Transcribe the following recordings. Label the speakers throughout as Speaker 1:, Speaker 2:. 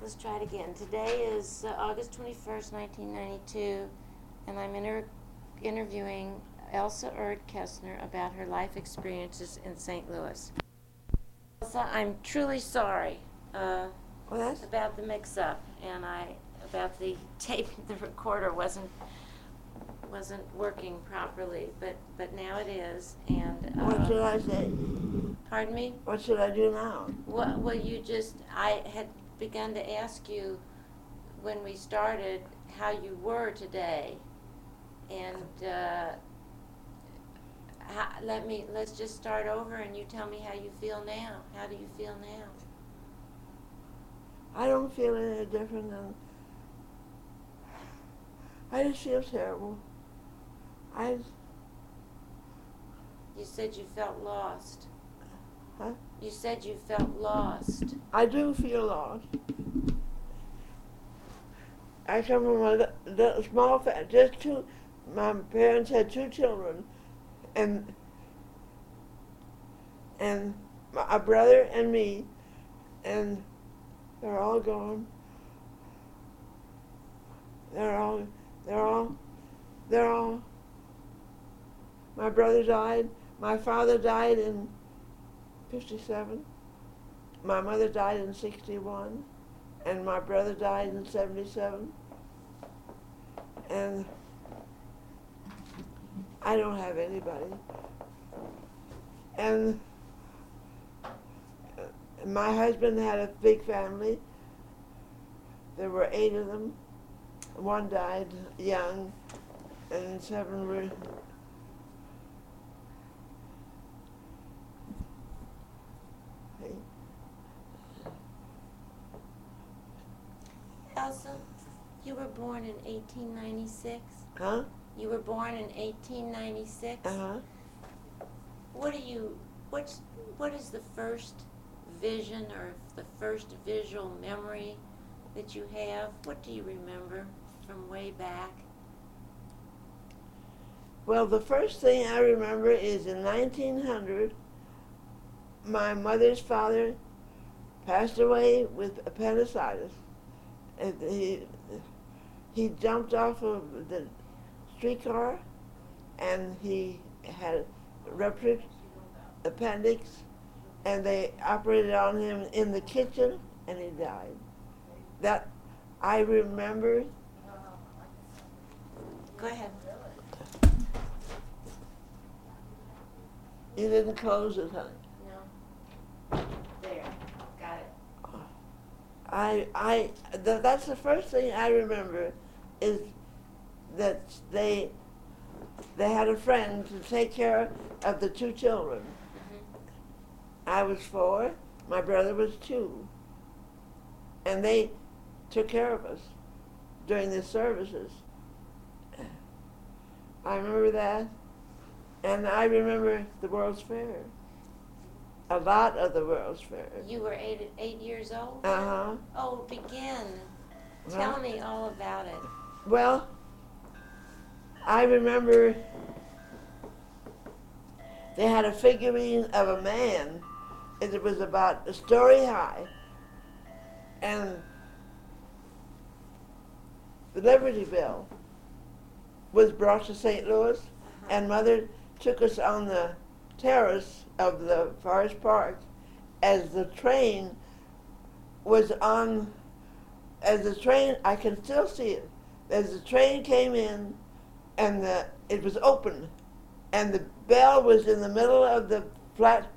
Speaker 1: let's try it again. Today is uh, August 21st, 1992, and I'm inter- interviewing Elsa Erd Ketzner about her life experiences in St. Louis. Elsa, I'm truly sorry uh, about the mix-up, and I about the tape. The recorder wasn't wasn't working properly, but but now it is. And
Speaker 2: what should
Speaker 1: uh,
Speaker 2: I say?
Speaker 1: pardon me.
Speaker 2: What should I do now?
Speaker 1: Well, well, you just, I had begun to ask you when we started how you were today. And, uh, how, let me, let's just start over and you tell me how you feel now. How do you feel now?
Speaker 2: I don't feel any different than. I just feel terrible. I,
Speaker 1: You said you felt lost.
Speaker 2: Huh?
Speaker 1: You said you felt lost.
Speaker 2: I do feel lost. I come from a li- little small family, just two. My parents had two children, and and my, a brother and me, and they're all gone. They're all, they're all, they're all. My brother died. My father died in 57. My mother died in 61, and my brother died in 77. And I don't have anybody. And uh, my husband had a big family. There were eight of them. One died young, and seven were
Speaker 1: Elsa, you were born in 1896.
Speaker 2: huh?
Speaker 1: You were born in 1896.
Speaker 2: Uh huh.
Speaker 1: What do you what's what is the first vision or the first visual memory that you have? What do you remember from way back?
Speaker 2: Well, the first thing I remember is in 1900, my mother's father passed away with appendicitis. And he, he jumped off of the streetcar and he had ruptured appendix and they operated on him in the kitchen and he died. That I remember
Speaker 1: Go ahead.
Speaker 2: you didn't close it, honey.
Speaker 1: No. There. Got it.
Speaker 2: I, I, th- that's the first thing I remember is that they, they had a friend to take care of the two children.
Speaker 1: Mhm.
Speaker 2: I was four, my brother was two. And they took care of us during the services. I remember that. And I remember the World's Fair. A lot of the World's Fair.
Speaker 1: You were eight eight years old?
Speaker 2: Uh huh.
Speaker 1: Oh, begin. Tell
Speaker 2: Well-
Speaker 1: me all about it.
Speaker 2: Well, I remember they had a figurine of a man, and it was about a story high, and the Liberty Bell was brought to St. Louis, and Mother took us on the terrace of the Forest Park as the train was on, as the train, I can still see it, as the train came in and the, it was open and the bell was in the middle of the flat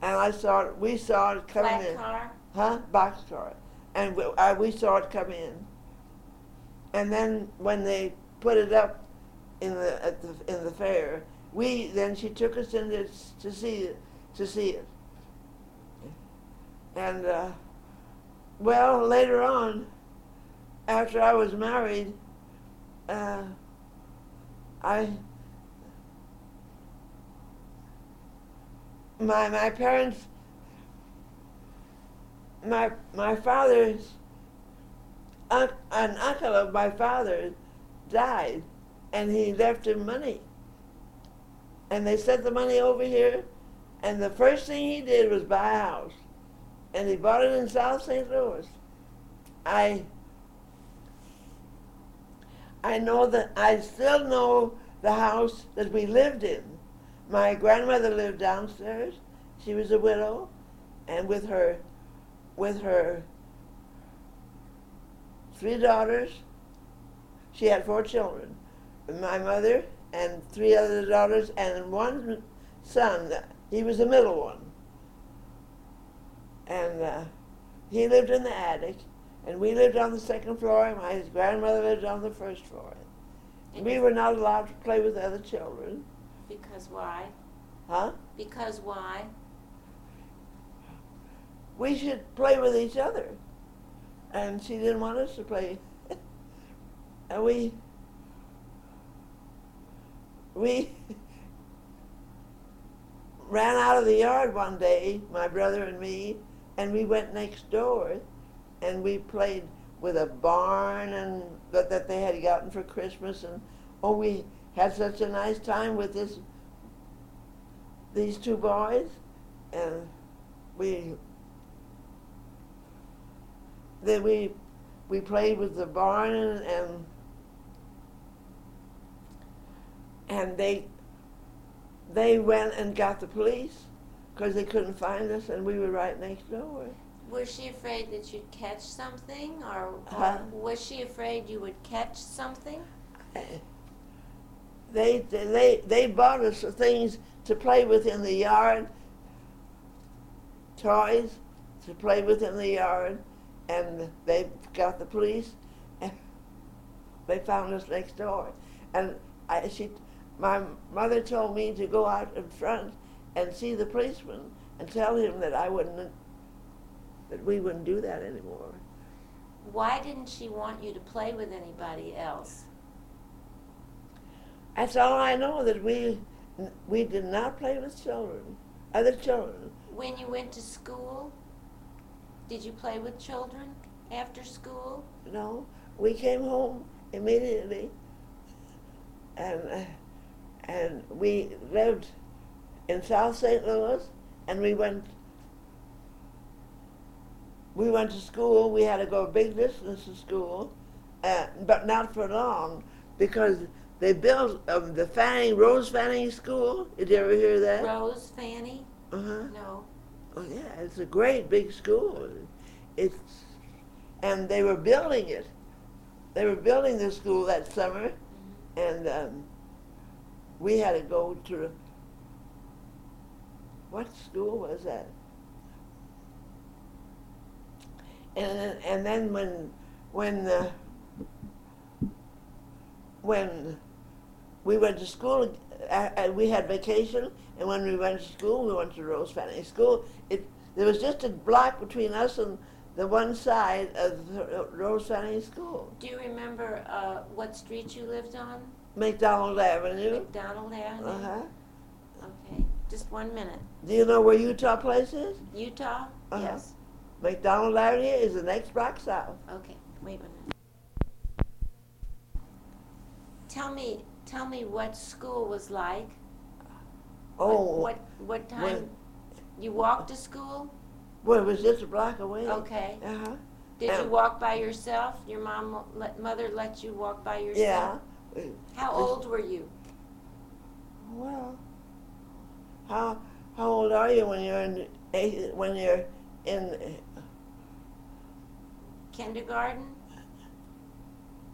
Speaker 2: and I saw it, we saw it coming in.
Speaker 1: car?
Speaker 2: Huh? Boxcar. And we, I, we saw it come in. And then when they put it up in the at the in the fair, we then she took us in to, to see to see it. And uh, well, later on, after I was married, uh, I my my parents my my father's an uncle of my father died and he left him money and they sent the money over here and the first thing he did was buy a house and he bought it in South St. Louis. I I know that I still know the house that we lived in. My grandmother lived downstairs. She was a widow, and with her with her three daughters, she had four children. My mother and three other daughters and one son. He was the middle one. And uh, he lived in the attic, and we lived on the second floor, and my grandmother lived on the first floor.
Speaker 1: And
Speaker 2: We were not allowed to play with other children.
Speaker 1: Because why?
Speaker 2: Huh?
Speaker 1: Because why?
Speaker 2: We should play with each other. And she didn't want us to play. and we we ran out of the yard one day, my brother and me, and we went next door and we played with a barn and that, that they had gotten for Christmas and oh we had such a nice time with this these two boys and we then we we played with the barn and and, and they they went and got the police because they couldn't find us and we were right next door.
Speaker 1: Was she afraid that you'd catch something, or, or
Speaker 2: Huh?
Speaker 1: was she afraid you would catch something?
Speaker 2: They they they bought us things to play with in the yard, toys to play with in the yard, and they got the police, and they found us next door. And I, she, my mother told me to go out in front and see the policeman and tell him that I wouldn't, that we wouldn't do that anymore.
Speaker 1: Why didn't she want you to play with anybody else?
Speaker 2: That's all I know. That we we did not play with children, other children.
Speaker 1: When you went to school, did you play with children after school?
Speaker 2: No, we came home immediately, and uh, and we lived in South St. Louis, and we went. We went to school. We had to go a big distance to school, uh, but not for long, because they built um, the Fanning Rose Fanning School. Did you ever hear that?
Speaker 1: Rose, Fanny?
Speaker 2: Uh huh.
Speaker 1: No.
Speaker 2: Oh yeah, it's a great big school. It's and they were building it. They were building the school that summer, and um, we had to go to what school was that? And and then when when uh, when we went to school, uh, uh, we had vacation, and when we went to school, we went to Rose Fanning School. It there was just a block between us and the one side of the Rose Fanning School,
Speaker 1: Do you remember uh, what street you lived on?
Speaker 2: McDonald Avenue.
Speaker 1: McDonald Avenue?
Speaker 2: Uh huh.
Speaker 1: Okay, just one minute.
Speaker 2: Do you know where Utah Place is?
Speaker 1: Utah?
Speaker 2: Uh-huh.
Speaker 1: Yes.
Speaker 2: McDonald Avenue is the next block south.
Speaker 1: Okay, wait a minute. Tell me, tell me what school was like.
Speaker 2: Oh,
Speaker 1: What, what time?
Speaker 2: when-
Speaker 1: You walked to school?
Speaker 2: well, it was just a block away.
Speaker 1: Okay.
Speaker 2: Uh huh.
Speaker 1: Did you
Speaker 2: Um,
Speaker 1: walk by yourself? Your mom, let, mother let you walk by yourself?
Speaker 2: Uh,
Speaker 1: How old were you?
Speaker 2: Well, how how old are you when you're in eighth, when you're in?
Speaker 1: Kindergarten?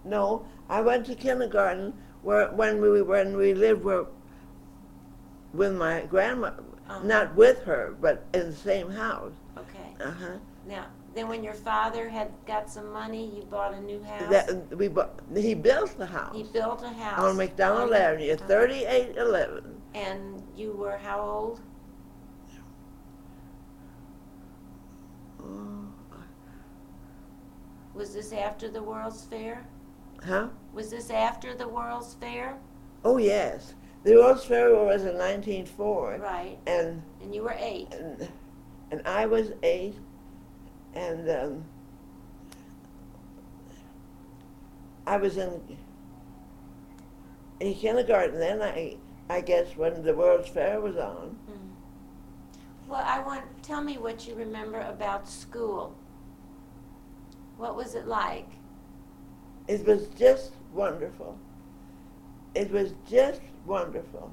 Speaker 2: No, I went to kindergarten where when we when we lived where with my grandma,
Speaker 1: Uh-huh.
Speaker 2: not with her, but in the same house.
Speaker 1: Okay.
Speaker 2: Uh huh.
Speaker 1: Now, then when your father had got some money, you bought a new house?
Speaker 2: That we bought, he built the house
Speaker 1: He built a house?
Speaker 2: on McDonald
Speaker 1: on-
Speaker 2: Avenue, thirty-eight eleven.
Speaker 1: And you were how old? Oh, was this after the World's Fair?
Speaker 2: Huh?
Speaker 1: Was this after the World's Fair?
Speaker 2: Oh yes, the World's Fair was in nineteen four,
Speaker 1: Right.
Speaker 2: and
Speaker 1: And you were eight.
Speaker 2: and, and I was eight, and um, I was in in kindergarten then. I I guess when the World's Fair was on.
Speaker 1: Mm. Well, I want, tell me what you remember about school. What was it like?
Speaker 2: It was just wonderful. It was just wonderful.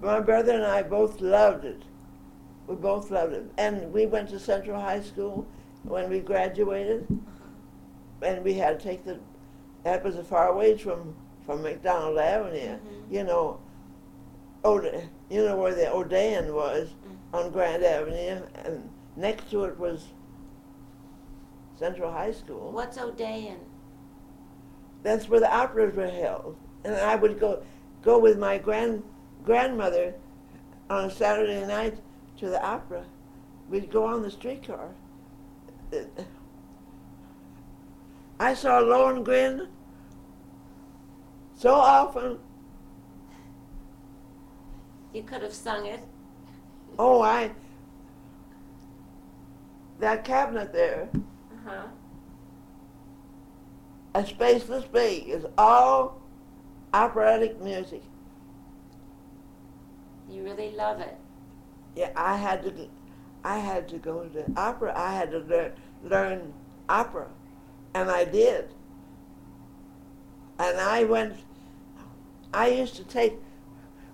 Speaker 2: My brother and I both loved it. We both loved it. And we went to Central High School when we graduated. And we had to take the, that was a far ways from, from McDonald Avenue.
Speaker 1: Mhm.
Speaker 2: You know, Ode, you know where the Odeon was on Grand Avenue. And next to it was Central High School.
Speaker 1: What's Odeon?
Speaker 2: That's where the operas were held, and I would go go with my grand grandmother on a Saturday night to the opera. We'd go on the streetcar. I saw Lohengrin so often.
Speaker 1: You could have sung it.
Speaker 2: Oh, I that cabinet there,
Speaker 1: Uh-huh.
Speaker 2: a spaceless big, is all operatic music.
Speaker 1: You really love it.
Speaker 2: Yeah, I had to, I had to go to the opera. I had to learn, learn opera, and I did. And I went. I used to take,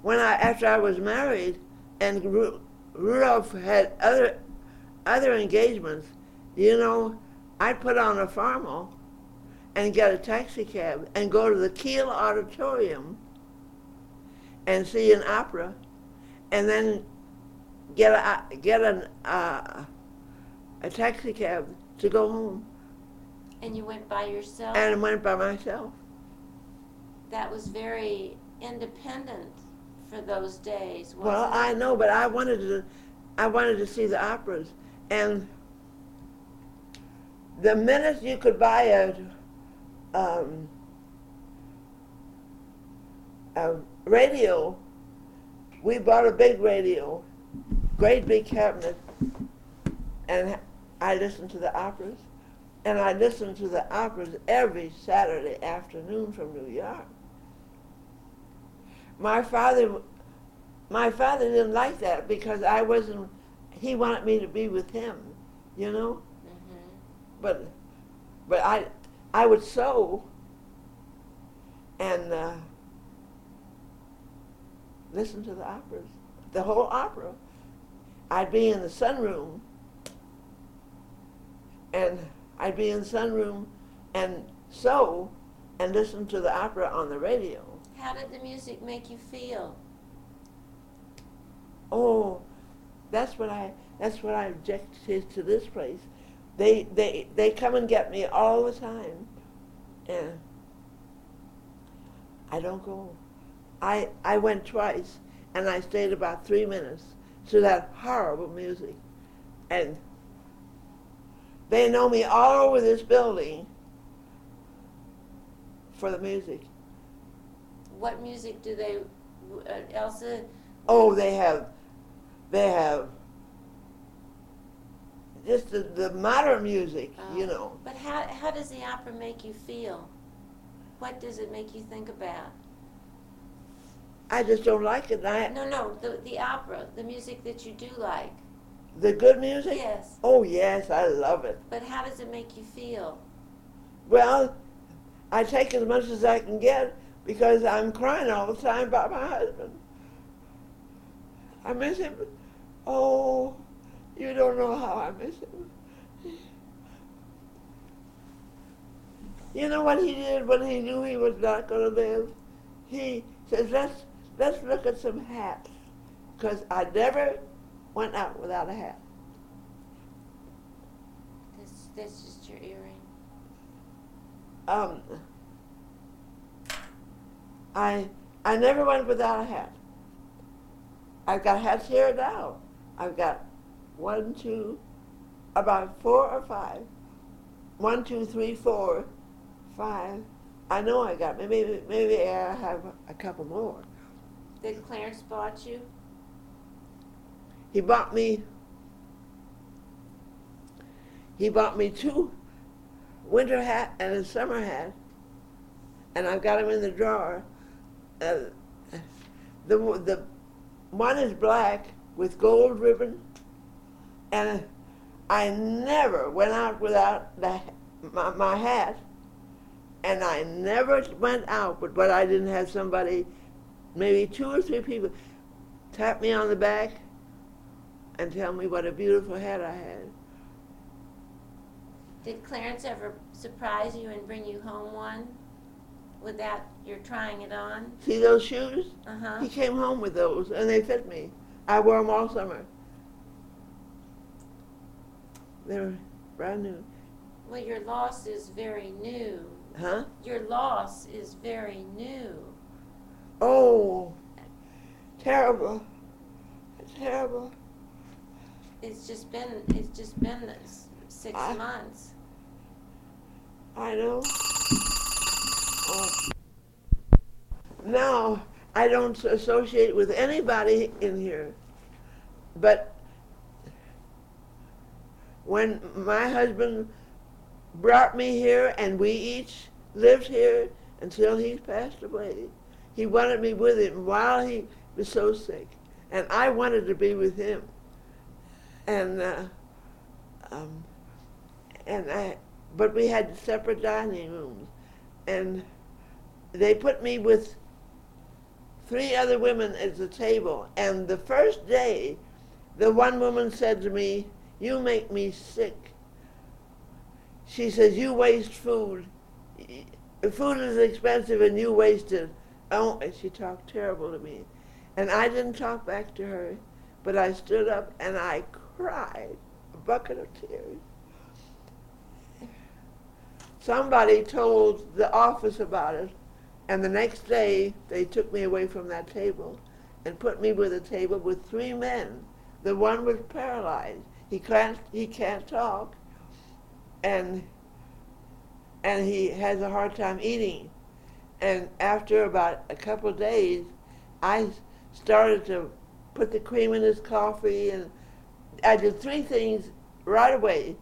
Speaker 2: when I after I was married, and Ru- Rudolph had other, other engagements. You know, I'd put on a formal, and get a taxi cab and go to the Kiel Auditorium. And see an opera, and then get a get an uh, a taxi cab to go home,
Speaker 1: And you went by yourself.
Speaker 2: and went by myself.
Speaker 1: that was very independent for those days, wasn't
Speaker 2: Well,
Speaker 1: it?
Speaker 2: I know, but I wanted to, I wanted to see the operas, and the minute you could buy a, um, a radio, we bought a big radio, great big cabinet, and I listened to the operas, and I listened to the operas every Saturday afternoon from New York. My father my father didn't like that because I wasn't. He wanted me to be with him, you know.
Speaker 1: Mhm.
Speaker 2: But, but I, I would sew. And uh, listen to the operas, the whole opera. I'd be in the sunroom, and I'd be in the sunroom, and sew, and listen to the opera on the radio.
Speaker 1: How did the music make you feel?
Speaker 2: Oh, that's what I that's what I object to, to this place. They they they come and get me all the time, and I don't go. I I went twice, and I stayed about three minutes to that horrible music, and they know me all over this building for the music.
Speaker 1: What music do they, uh, Elsa?
Speaker 2: Oh, they have, they have just the, the modern music, you
Speaker 1: uh,
Speaker 2: know.
Speaker 1: But how how does the opera make you feel? What does it make you think about?
Speaker 2: I just don't like it. I,
Speaker 1: No, no, the the opera, the music that you do like.
Speaker 2: the good music?
Speaker 1: Yes,
Speaker 2: Oh, yes, I love it.
Speaker 1: but how does it make you feel?
Speaker 2: Well, I take as much as I can get because I'm crying all the time about my husband. I miss him. Oh, you don't know how I miss him. You know what he did when he knew he was not going to live? He says, let's, let's look at some hats. Because I never went out without a hat.
Speaker 1: That's that's just your earring.
Speaker 2: Um, I I never went without a hat. I've got hats here now. I've got one, two, about four or five. One, two, three, four, five. I know I got maybe maybe I have a couple more.
Speaker 1: That Clarence bought you?
Speaker 2: He bought me. He bought me two winter hat and a summer hat, and I've got them in the drawer. Uh, the the one is black with gold ribbon, and I never went out without the, my, my hat, and I never went out but but I didn't have somebody, maybe two or three people, tap me on the back and tell me what a beautiful hat I had.
Speaker 1: Did Clarence ever surprise you and bring you home one without your trying it on?
Speaker 2: See those shoes?
Speaker 1: Uh huh.
Speaker 2: He came home with those, and they fit me. I wore them all summer. They were brand new.
Speaker 1: Well, your loss is very new.
Speaker 2: Huh?
Speaker 1: Your loss is very new.
Speaker 2: Oh, terrible. Terrible.
Speaker 1: It's just been it's just been six
Speaker 2: I-
Speaker 1: months.
Speaker 2: I know. Oh. Now, I don't associate with anybody in here. But when my husband brought me here and we each lived here until he passed away, he wanted me with him while he was so sick. And I wanted to be with him. And, uh, um, and I, but we had separate dining rooms. And they put me with three other women at the table. And the first day, the one woman said to me, You make me sick. She says, You waste food. Food is expensive and you waste it. Oh, and she talked terrible to me. And I didn't talk back to her, but I stood up and I cried a bucket of tears. Somebody told the office about it, and the next day they took me away from that table and put me with a table with three men. The one was paralyzed. He can't he can't talk and and he has a hard time eating. And after about a couple of days I started to put the cream in his coffee and I did three things right away.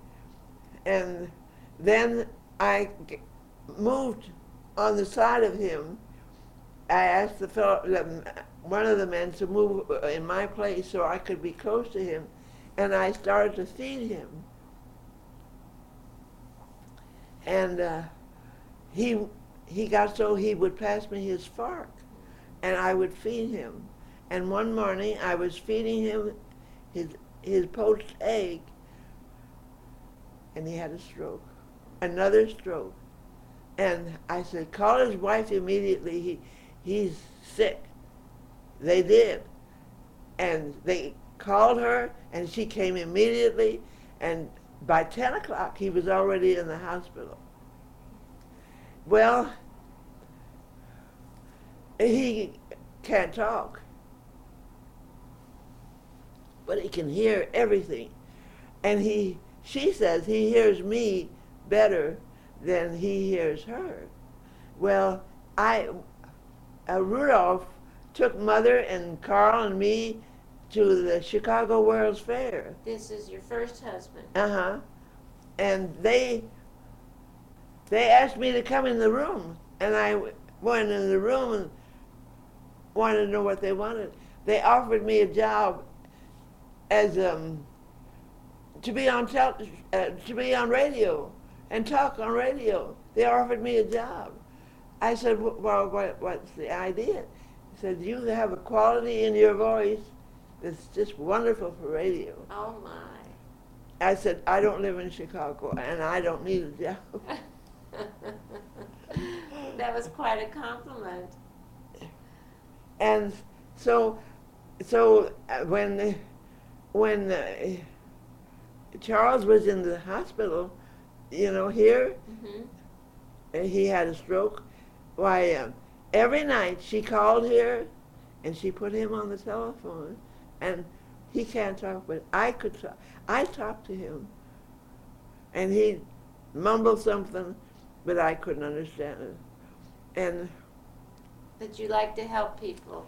Speaker 2: And then I moved on the side of him. I asked the fellow, one of the men to move uh, in my place so I could be close to him, and I started to feed him. And uh, he he got so he would pass me his fork, and I would feed him. And one morning I was feeding him his his poached egg, and he had a stroke, another stroke. And I said, call his wife immediately. He, he's sick. They did. And they called her, and she came immediately. And by 10 o'clock, he was already in the hospital. Well, he can't talk, but he can hear everything. And he, she says he hears me better than he hears her. Well, I, uh, Rudolph took mother and Carl and me to the Chicago World's Fair.
Speaker 1: This is your first husband.
Speaker 2: Uh huh. And they they asked me to come in the room, and I w- went in the room and wanted to know what they wanted. They offered me a job as um to be on tel- uh, to be on radio and talk on radio. They offered me a job. I said, "Well, what, what's the idea?" He said, "You have a quality in your voice that's just wonderful for radio."
Speaker 1: Oh my.
Speaker 2: I said, I don't live in Chicago and I don't need a job.
Speaker 1: that was quite a compliment.
Speaker 2: And so, so uh, when, when uh, Charles was in the hospital, you know, here,
Speaker 1: hmm
Speaker 2: he had a stroke, why, um, every night she called here and she put him on the telephone and he can't talk, but I could talk. I talked to him and he mumbled something, but I couldn't understand it. And
Speaker 1: That you like to help people.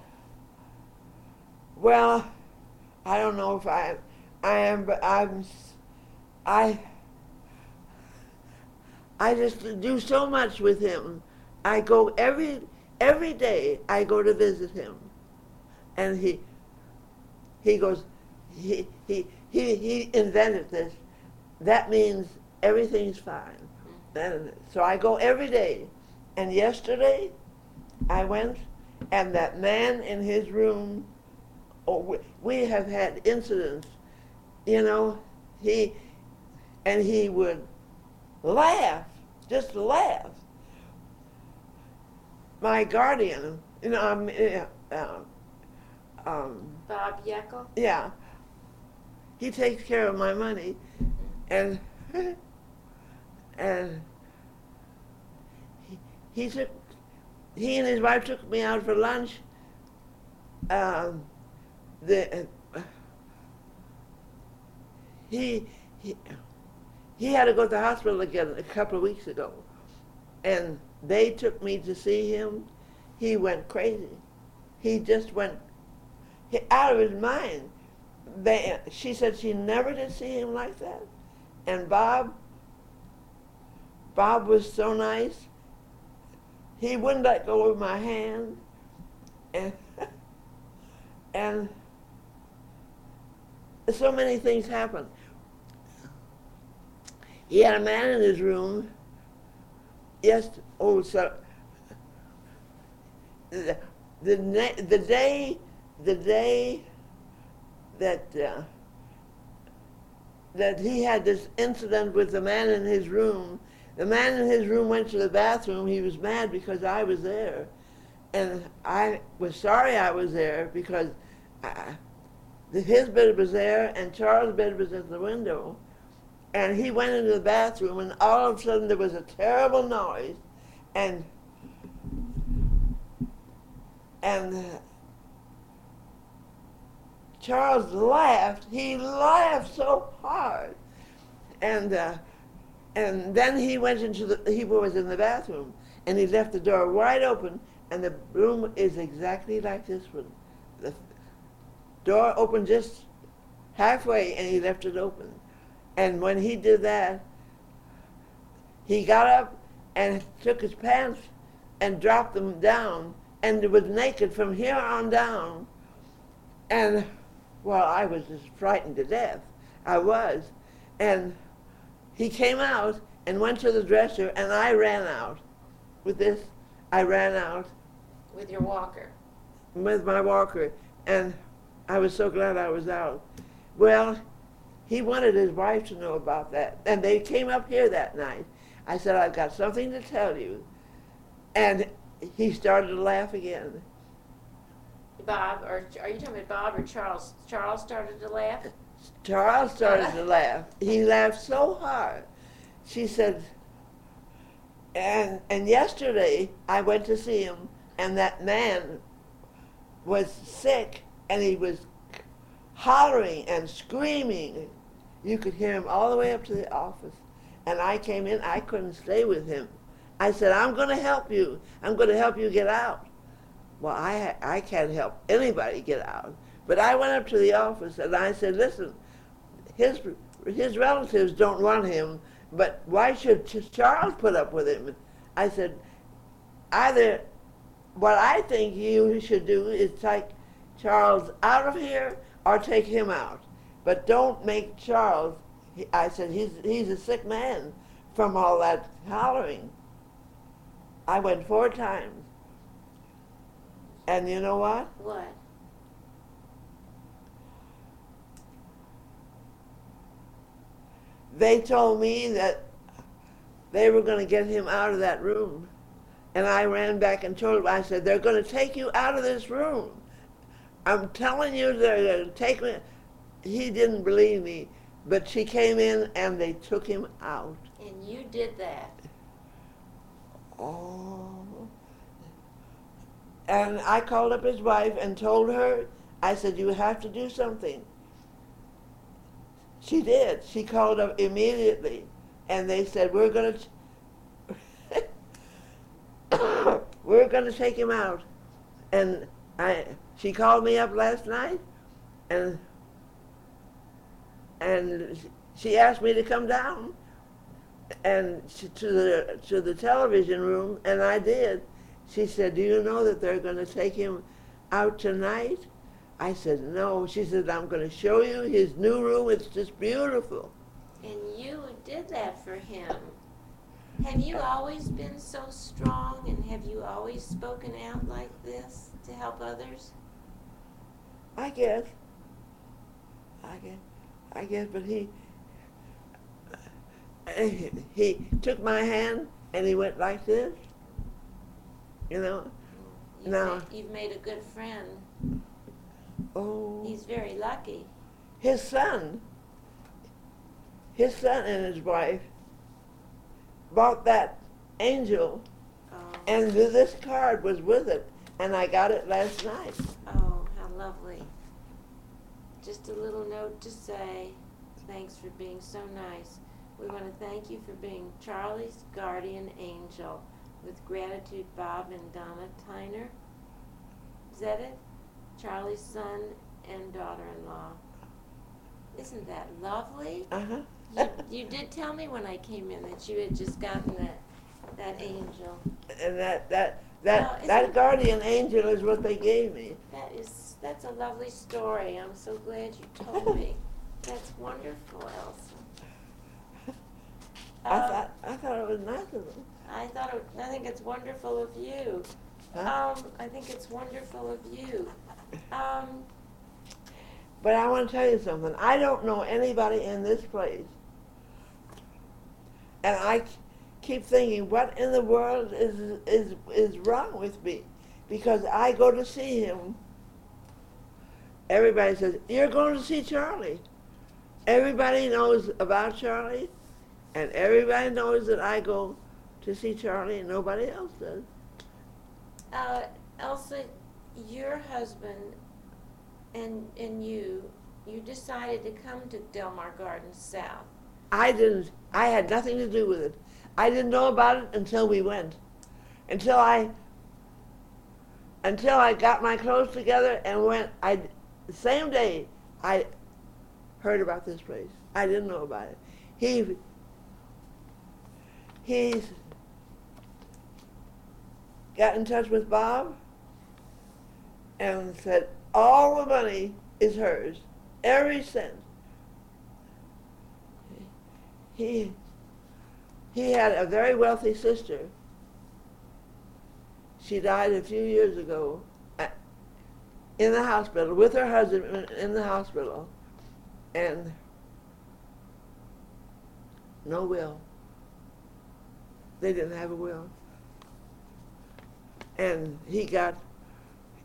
Speaker 2: Well, I don't know if I, I am, but I'm, I, I just do so much with him. I go every every day. I go to visit him, and he, he goes, he he he he invented this. That means everything's fine. Mm-hmm. And so I go every day. And yesterday, I went, and that man in his room. Oh, we, we have had incidents, you know. He and he would laugh, just laugh. My guardian, you know, um, yeah, um,
Speaker 1: Bob Yeckel?
Speaker 2: yeah, he takes care of my money, and and he, he took he and his wife took me out for lunch. Um, the uh, he he he had to go to the hospital again a couple of weeks ago, and they took me to see him. He went crazy. He just went he, out of his mind. They, she said she never did see him like that. And Bob, Bob was so nice. He wouldn't let go of my hand, and and so many things happened. He had a man in his room. Yes, oh, so the the, the day the day that uh, that he had this incident with the man in his room. The man in his room went to the bathroom. He was mad because I was there, and I was sorry I was there because I, his bed was there and Charles' bed was at the window, and he went into the bathroom, and all of a sudden there was a terrible noise, and and. Uh, Charles laughed. He laughed so hard, and uh, and then he went into the. He was in the bathroom, and he left the door wide open, and the room is exactly like this one. The door opened just halfway, and he left it open. And when he did that, he got up and took his pants and dropped them down, and was naked from here on down, and well, I was just frightened to death. I was. And he came out and went to the dresser, and I ran out with this. I ran out
Speaker 1: With your walker?
Speaker 2: with my walker, and I was so glad I was out. Well, he wanted his wife to know about that, and they came up here that night. I said, I've got something to tell you. And he started to laugh again.
Speaker 1: Bob, or are you talking about Bob or Charles? Charles started to laugh?
Speaker 2: Charles started to laugh. He laughed so hard. She said, and and yesterday I went to see him, and that man was sick, and he was hollering and screaming. You could hear him all the way up to the office. And I came in. I couldn't stay with him. I said, "I'm going to help you. I'm going to help you get out." Well, I I can't help anybody get out. But I went up to the office and I said, "Listen, his his relatives don't want him, but why should Charles put up with him?" I said, "Either what I think you should do is take Charles out of here or take him out, but don't make Charles." I said, "He's he's a sick man from all that hollering." I went four times. And you know what?
Speaker 1: What?
Speaker 2: They told me that they were going to get him out of that room. And I ran back and told him, I said, they're going to take you out of this room. I'm telling you, they're going to take me. He didn't believe me, but she came in and they took him out.
Speaker 1: And you did that.
Speaker 2: Oh. And I called up his wife and told her, I said, you have to do something. She did. She called up immediately. And they said, we're going to, we're going to take him out. And I, she called me up last night and, and she asked me to come down and to the to the television room, and I did. She said, "Do you know that they're going to take him out tonight?" I said, no. She said, I'm going to show you his new room. It's just beautiful.
Speaker 1: And you did that for him. Have you always been so strong and have you always spoken out like this to help others?
Speaker 2: I guess. I guess. I guess, but he, he, took my hand and he went like this. You know?
Speaker 1: You've,
Speaker 2: No.
Speaker 1: made, you've made a good friend.
Speaker 2: Oh.
Speaker 1: He's very lucky.
Speaker 2: his son, his son and his wife bought that angel,
Speaker 1: Oh,
Speaker 2: and this card was with it, and I got it last night.
Speaker 1: oh, how lovely. Just a little note to say, thanks for being so nice. We want to thank you for being Charlie's guardian angel. With gratitude, Bob and Donna Tyner. Is that it? Charlie's son and daughter-in-law. Isn't that lovely?
Speaker 2: Uh huh.
Speaker 1: You, you did tell me when I came in that you had just gotten that, that angel.
Speaker 2: and that that
Speaker 1: Oh,
Speaker 2: that guardian angel is what they gave me.
Speaker 1: That is, that's a lovely story. I'm so glad you told me. That's wonderful, Elsa.
Speaker 2: I
Speaker 1: Um,
Speaker 2: thought I thought it was nice of them.
Speaker 1: I thought, it, I think it's wonderful of you.
Speaker 2: Huh?
Speaker 1: Um, I think it's wonderful of you. Um,
Speaker 2: But I want to tell you something. I don't know anybody in this place, and I keep thinking, what in the world is is is wrong with me? Because I go to see him. Everybody says you're going to see Charlie. Everybody knows about Charlie, and everybody knows that I go to see Charlie, and nobody else does.
Speaker 1: uh, Elsa, your husband and, and you, you decided to come to Delmar Gardens South.
Speaker 2: I didn't. I had nothing to do with it. I didn't know about it until we went. Until I. Until I got my clothes together and went. I the same day I heard about this place. I didn't know about it. He. He's got in touch with Bob and said all the money is hers, every cent. He he had a very wealthy sister. She died a few years ago in the hospital with her husband in the hospital, and no will. They didn't have a will, and he got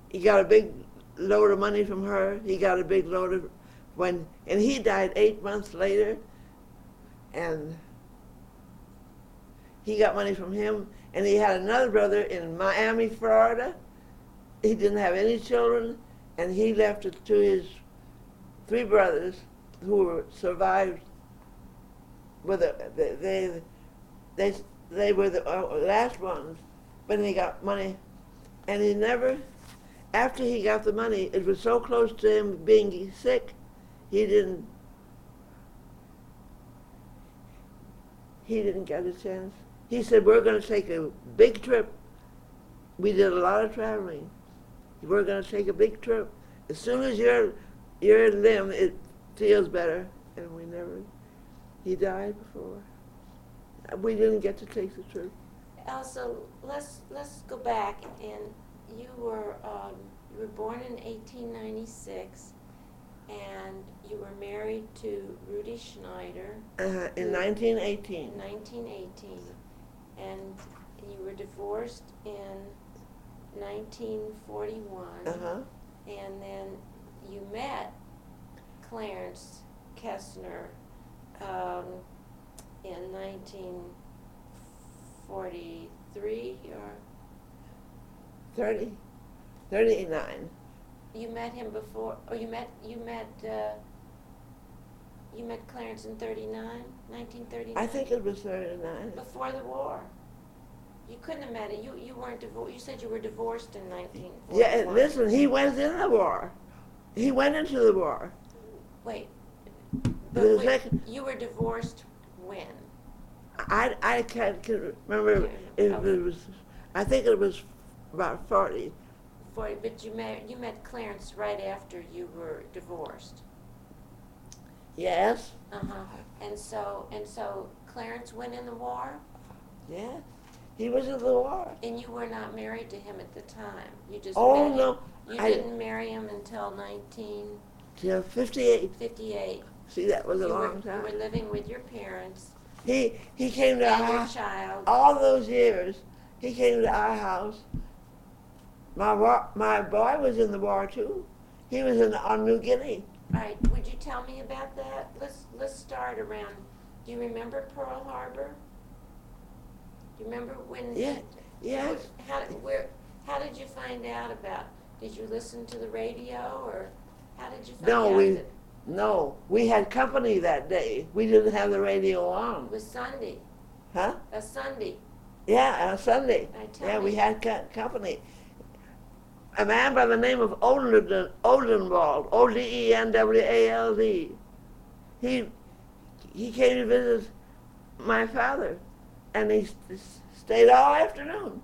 Speaker 2: he got a big load of money from her. He got a big load of when, and he died eight months later. And he got money from him. And he had another brother in Miami, Florida. He didn't have any children. And he left it to his three brothers who were survived with they, they they they were the uh, last ones. But he got money. And he never after he got the money it was so close to him being sick he didn't he didn't get a chance. He said, we're going to take a big trip. We did a lot of traveling. We're going to take a big trip. As soon as your, your limb, it feels better. And we never, he died before. We didn't get to take the trip.
Speaker 1: Uh, also, let's let's go back and you were um, you were born in 1896, and you were married to Rudy Schneider
Speaker 2: Uh, in
Speaker 1: in
Speaker 2: 1918.
Speaker 1: 1918, and you were divorced in 1941,
Speaker 2: Uh-huh.
Speaker 1: and then you met Clarence Ketzner um, in 1943 or
Speaker 2: 30, 39.
Speaker 1: You met him before, or you met you met uh, you met Clarence in 39, 1939.
Speaker 2: I think it was 39.
Speaker 1: before the war. You couldn't have met it. You you weren't divorced. You said you were divorced in 1941.
Speaker 2: Yeah, listen, he went in the war. He went into the war.
Speaker 1: Wait. But wait,
Speaker 2: second-
Speaker 1: you were divorced when?
Speaker 2: I, I can't can remember if it was, I think it was about 40.
Speaker 1: before, but you met you met Clarence right after you were divorced.
Speaker 2: Yes,
Speaker 1: Uh huh. And so and so Clarence went in the war,
Speaker 2: yeah. He was in the war.
Speaker 1: and you were not married to him at the time. You just
Speaker 2: Oh
Speaker 1: met him.
Speaker 2: no,
Speaker 1: You
Speaker 2: I-
Speaker 1: didn't marry him until 1958.
Speaker 2: till 58. See, that was a
Speaker 1: you, were,
Speaker 2: long
Speaker 1: you
Speaker 2: time.
Speaker 1: were living with your parents
Speaker 2: He he came to our
Speaker 1: your
Speaker 2: house
Speaker 1: child.
Speaker 2: all those years. He came to our house. My wa- my boy was in the war too. He was in on New Guinea.
Speaker 1: All right, would you tell me about that? Let's let's start around. Do you remember Pearl Harbor? Do you remember when?
Speaker 2: Yeah, yes.
Speaker 1: How where? How did you find out about? Did you listen to the radio or how did you find
Speaker 2: No,
Speaker 1: out?
Speaker 2: we-
Speaker 1: that
Speaker 2: No, we had company that day. We didn't have the radio on.
Speaker 1: it
Speaker 2: on.
Speaker 1: was Sunday.
Speaker 2: Huh?
Speaker 1: A Sunday.
Speaker 2: Yeah, on Sunday.
Speaker 1: I tell
Speaker 2: Yeah, we had co- company. A man by the name of Olden, Oldenwald, O-D-E-N-W-A-L-D. He he came to visit my father, and he stayed all afternoon.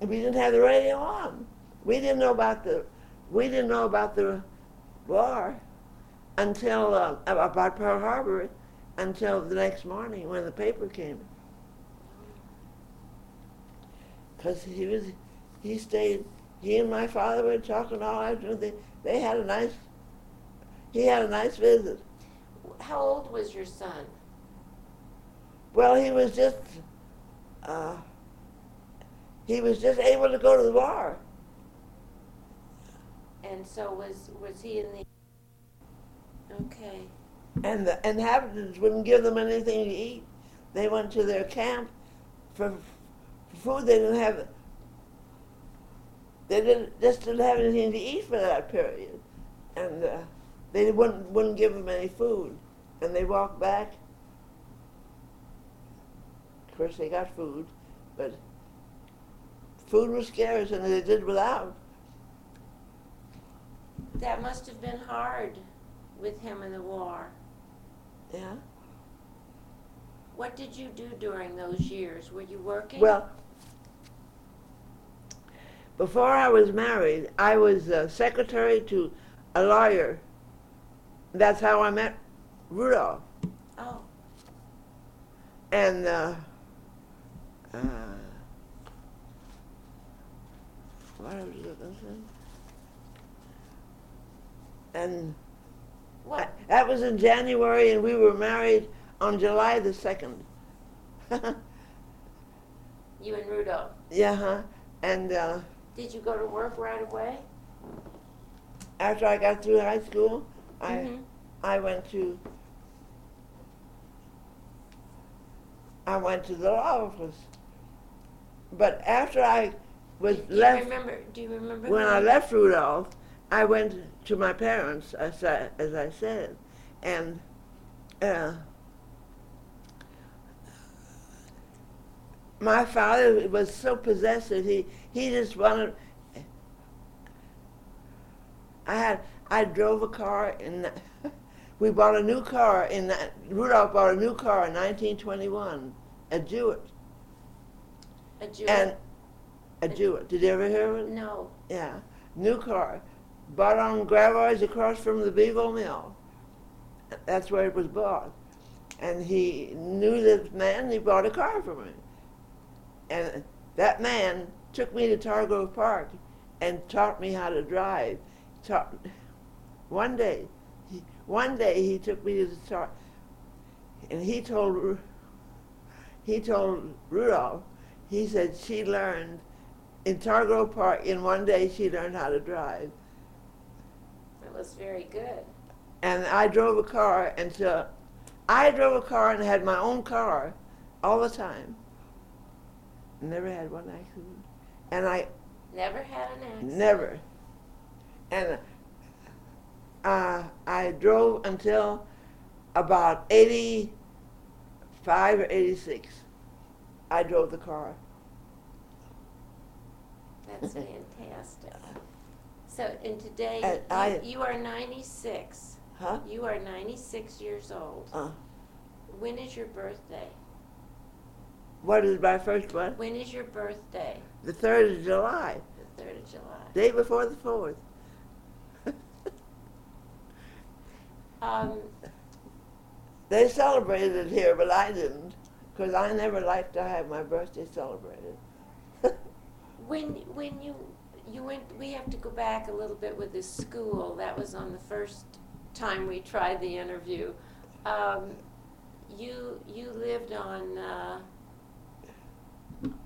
Speaker 2: And we didn't have the radio on. We didn't know about the we didn't know about the war until uh, about Pearl Harbor until the next morning when the paper came. Because he was, he stayed, he and my father were talking all afternoon. They, they had a nice, he had a nice visit.
Speaker 1: How old was your son?
Speaker 2: Well, he was just, uh, he was just able to go to the bar.
Speaker 1: And so was was he in the? Okay.
Speaker 2: And the inhabitants wouldn't give them anything to eat. They went to their camp for, for food. They didn't have. They didn't just didn't have anything to eat for that period, and uh, they wouldn't wouldn't give them any food. And they walked back. Of course, they got food, but food was scarce, and they did without.
Speaker 1: That must have been hard with him in the war.
Speaker 2: Yeah.
Speaker 1: What did you do during those years? Were you working?
Speaker 2: Well, before I was married, I was uh, secretary to a lawyer. That's how I met Rudolph.
Speaker 1: oh,
Speaker 2: And uh, uh, what was I? And
Speaker 1: what?
Speaker 2: that was in January, and we were married on July the second.
Speaker 1: You and Rudolph.
Speaker 2: yeah, huh? And uh,
Speaker 1: Did you go to work right away?
Speaker 2: after I got through high school, I.
Speaker 1: Mhm.
Speaker 2: I went to I went to the law office. But after I was
Speaker 1: do, do
Speaker 2: left
Speaker 1: you remember? Do you remember?
Speaker 2: when
Speaker 1: who-
Speaker 2: I left Rudolph, I went to my parents as I, as I said, and uh, my father was so possessive. He he just wanted. I had I drove a car in. We bought a new car in that Rudolph bought a new car in 1921, a Jewett,
Speaker 1: A Jew?
Speaker 2: and a Jewett. Did you ever hear of it?
Speaker 1: no.
Speaker 2: Yeah, new car, bought on Gravois across from the Bevo Mill. That's where it was bought, and he knew this man. He bought a car for me, and that man took me to Tower Grove Park and taught me how to drive. Taught one day, he, one day he took me to the tar, and he told he told Rudolph. He said she learned in Tower Grove Park in one day she learned how to drive.
Speaker 1: It was very good.
Speaker 2: And I drove a car until I drove a car and had my own car all the time. Never had one accident. And I
Speaker 1: Never had an accident.
Speaker 2: never. And uh, I drove until about 85 or 86. I drove the car.
Speaker 1: That's fantastic. So, and today
Speaker 2: And
Speaker 1: you,
Speaker 2: I-
Speaker 1: you are 96.
Speaker 2: Huh?
Speaker 1: You are 96 years old.
Speaker 2: Uh,
Speaker 1: When is your birthday?
Speaker 2: what is my first one?
Speaker 1: When is your birthday?
Speaker 2: The 3rd of July.
Speaker 1: The Third of July.
Speaker 2: Day before the fourth.
Speaker 1: Um,
Speaker 2: They celebrated it here, but I didn't, because I never liked to have my birthday celebrated.
Speaker 1: when when you you went, we have to go back a little bit with this school. That was on the first time we tried the interview. Um, you you lived on uh,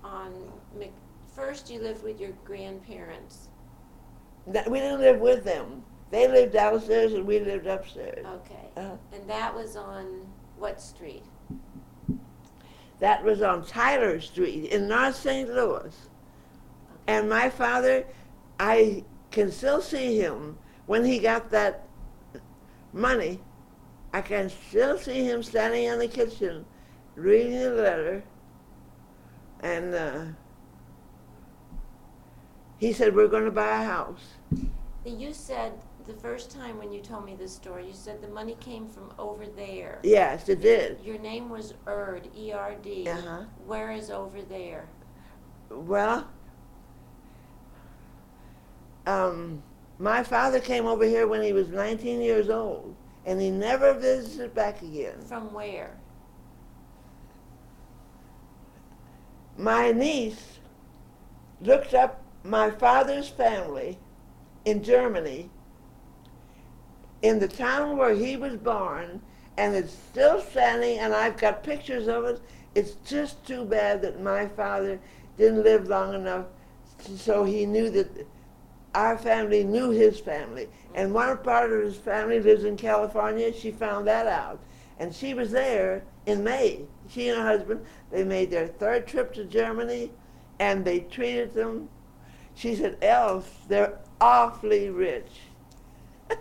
Speaker 1: on Mc, first. You lived with your grandparents.
Speaker 2: That- We didn't live with them. They lived downstairs and we lived upstairs.
Speaker 1: Okay,
Speaker 2: Uh,
Speaker 1: and that was on what street?
Speaker 2: that was on Tyler Street in North St. Louis. And my father, I can still see him when he got that money. I can still see him standing in the kitchen reading the letter. And uh, he said, We're going to buy a house.
Speaker 1: You said the first time when you told me this story, you said the money came from over there.
Speaker 2: Yes, it did.
Speaker 1: Your name was Erd, E R D.
Speaker 2: Uh-huh.
Speaker 1: Where is over there?
Speaker 2: Well, um, my father came over here when he was 19 years old, and he never visited back again.
Speaker 1: From where?
Speaker 2: My niece looked up my father's family in Germany, in the town where he was born, and it's still standing, and I've got pictures of it. It's just too bad that my father didn't live long enough so he knew that our family knew his family. And one part of his family lives in California. She found that out. And she was there in May. She and her husband, they made their third trip to Germany and they treated them. She said, Else, they're awfully rich.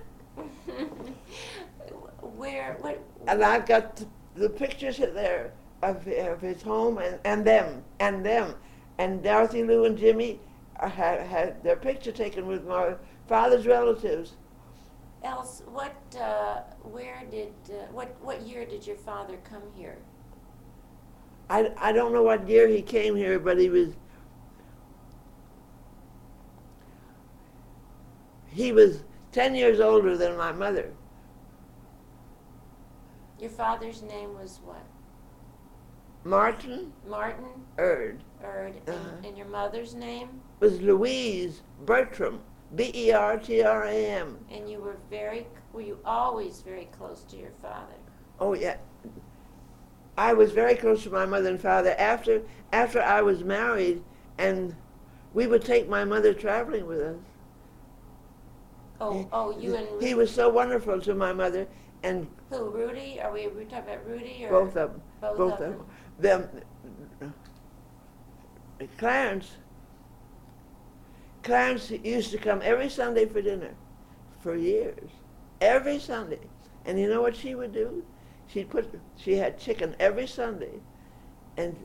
Speaker 1: where? What?
Speaker 2: And I've got the, the pictures there of, of his home and, and them, and them. And Dorothy Lou and Jimmy uh, had, had their picture taken with my father's relatives.
Speaker 1: Else, what? Uh, where did? Uh, what? What year did your father come here?
Speaker 2: I, I don't know what year he came here, but he was he was ten years older than my mother.
Speaker 1: Your father's name was what?
Speaker 2: Martin
Speaker 1: Martin
Speaker 2: Erd
Speaker 1: Erd, and,
Speaker 2: Uh-huh.
Speaker 1: and your mother's name?
Speaker 2: was Louise Bertram, B E R T R A M.
Speaker 1: And you were very. Were you always very close to your father?
Speaker 2: Oh yeah. I was very close to my mother and father after after I was married, and we would take my mother traveling with us.
Speaker 1: Oh, oh, you and
Speaker 2: Rudy.
Speaker 1: He
Speaker 2: was so wonderful to my mother, and
Speaker 1: who? Rudy? Are we? We talking about Rudy or
Speaker 2: both of them.
Speaker 1: both, of them?
Speaker 2: them. Clarence. Clarence used to come every Sunday for dinner, for years, every Sunday. And you know what she would do? She'd put. She had chicken every Sunday, and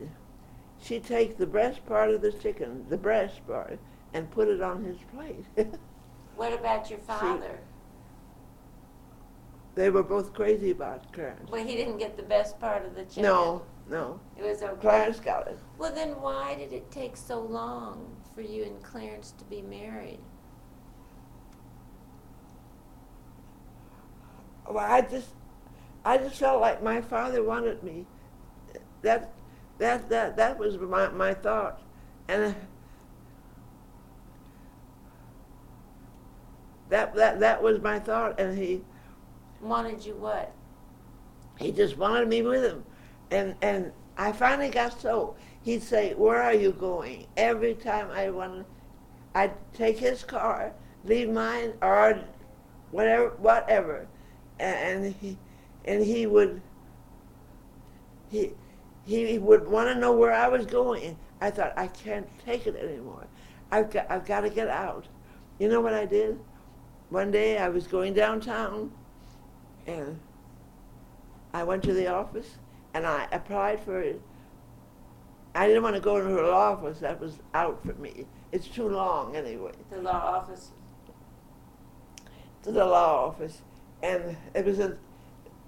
Speaker 2: she'd take the breast part of the chicken, the breast part, and put it on his plate.
Speaker 1: What about your father?
Speaker 2: they were both crazy about Clarence.
Speaker 1: Well, he didn't get the best part of the chicken.
Speaker 2: No, no.
Speaker 1: It was okay.
Speaker 2: Clarence got it.
Speaker 1: Well, then why did it take so long for you and Clarence to be married?
Speaker 2: Well, I just, I just felt like my father wanted me. That, that, that, that was my, my thought, and that, that, that was my thought, and he,
Speaker 1: Wanted you what?
Speaker 2: he just wanted me with him, and and I finally got so he'd say, "Where are you going?" Every time I wanted, I'd take his car, leave mine, or whatever, whatever, and, and he and he would he he would want to know where I was going. I thought I can't take it anymore. I've got I've got to get out. You know what I did? One day I was going downtown, and I went to the office and I applied for it. I didn't want to go into her law office. That was out for me. It's too long anyway.
Speaker 1: The law office.
Speaker 2: To the law office, and it was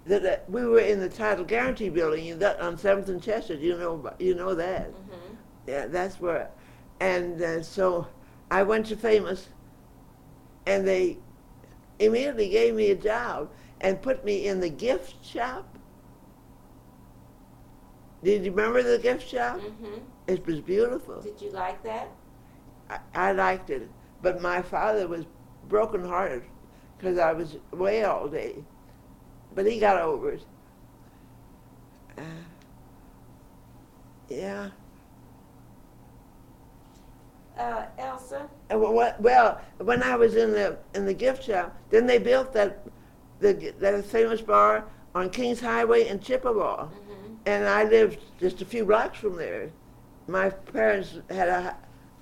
Speaker 2: the, we were in the title guarantee building in that, on Seventh and Chester. You know, you know that.
Speaker 1: hmm
Speaker 2: Yeah, that's where, and uh, so I went to Famous, and they immediately gave me a job and put me in the gift shop. Did you remember the gift shop?
Speaker 1: hmm
Speaker 2: It was beautiful.
Speaker 1: Did you like that?
Speaker 2: I, I liked it, but my father was brokenhearted because I was away all day. But he got over it. Uh, yeah.
Speaker 1: Uh, Elsa?
Speaker 2: Uh, Well, well, when I was in the in the gift shop, then they built that the that Famous-Barr on Kings Highway in Chippewa,
Speaker 1: hmm
Speaker 2: and I lived just a few blocks from there. My parents had a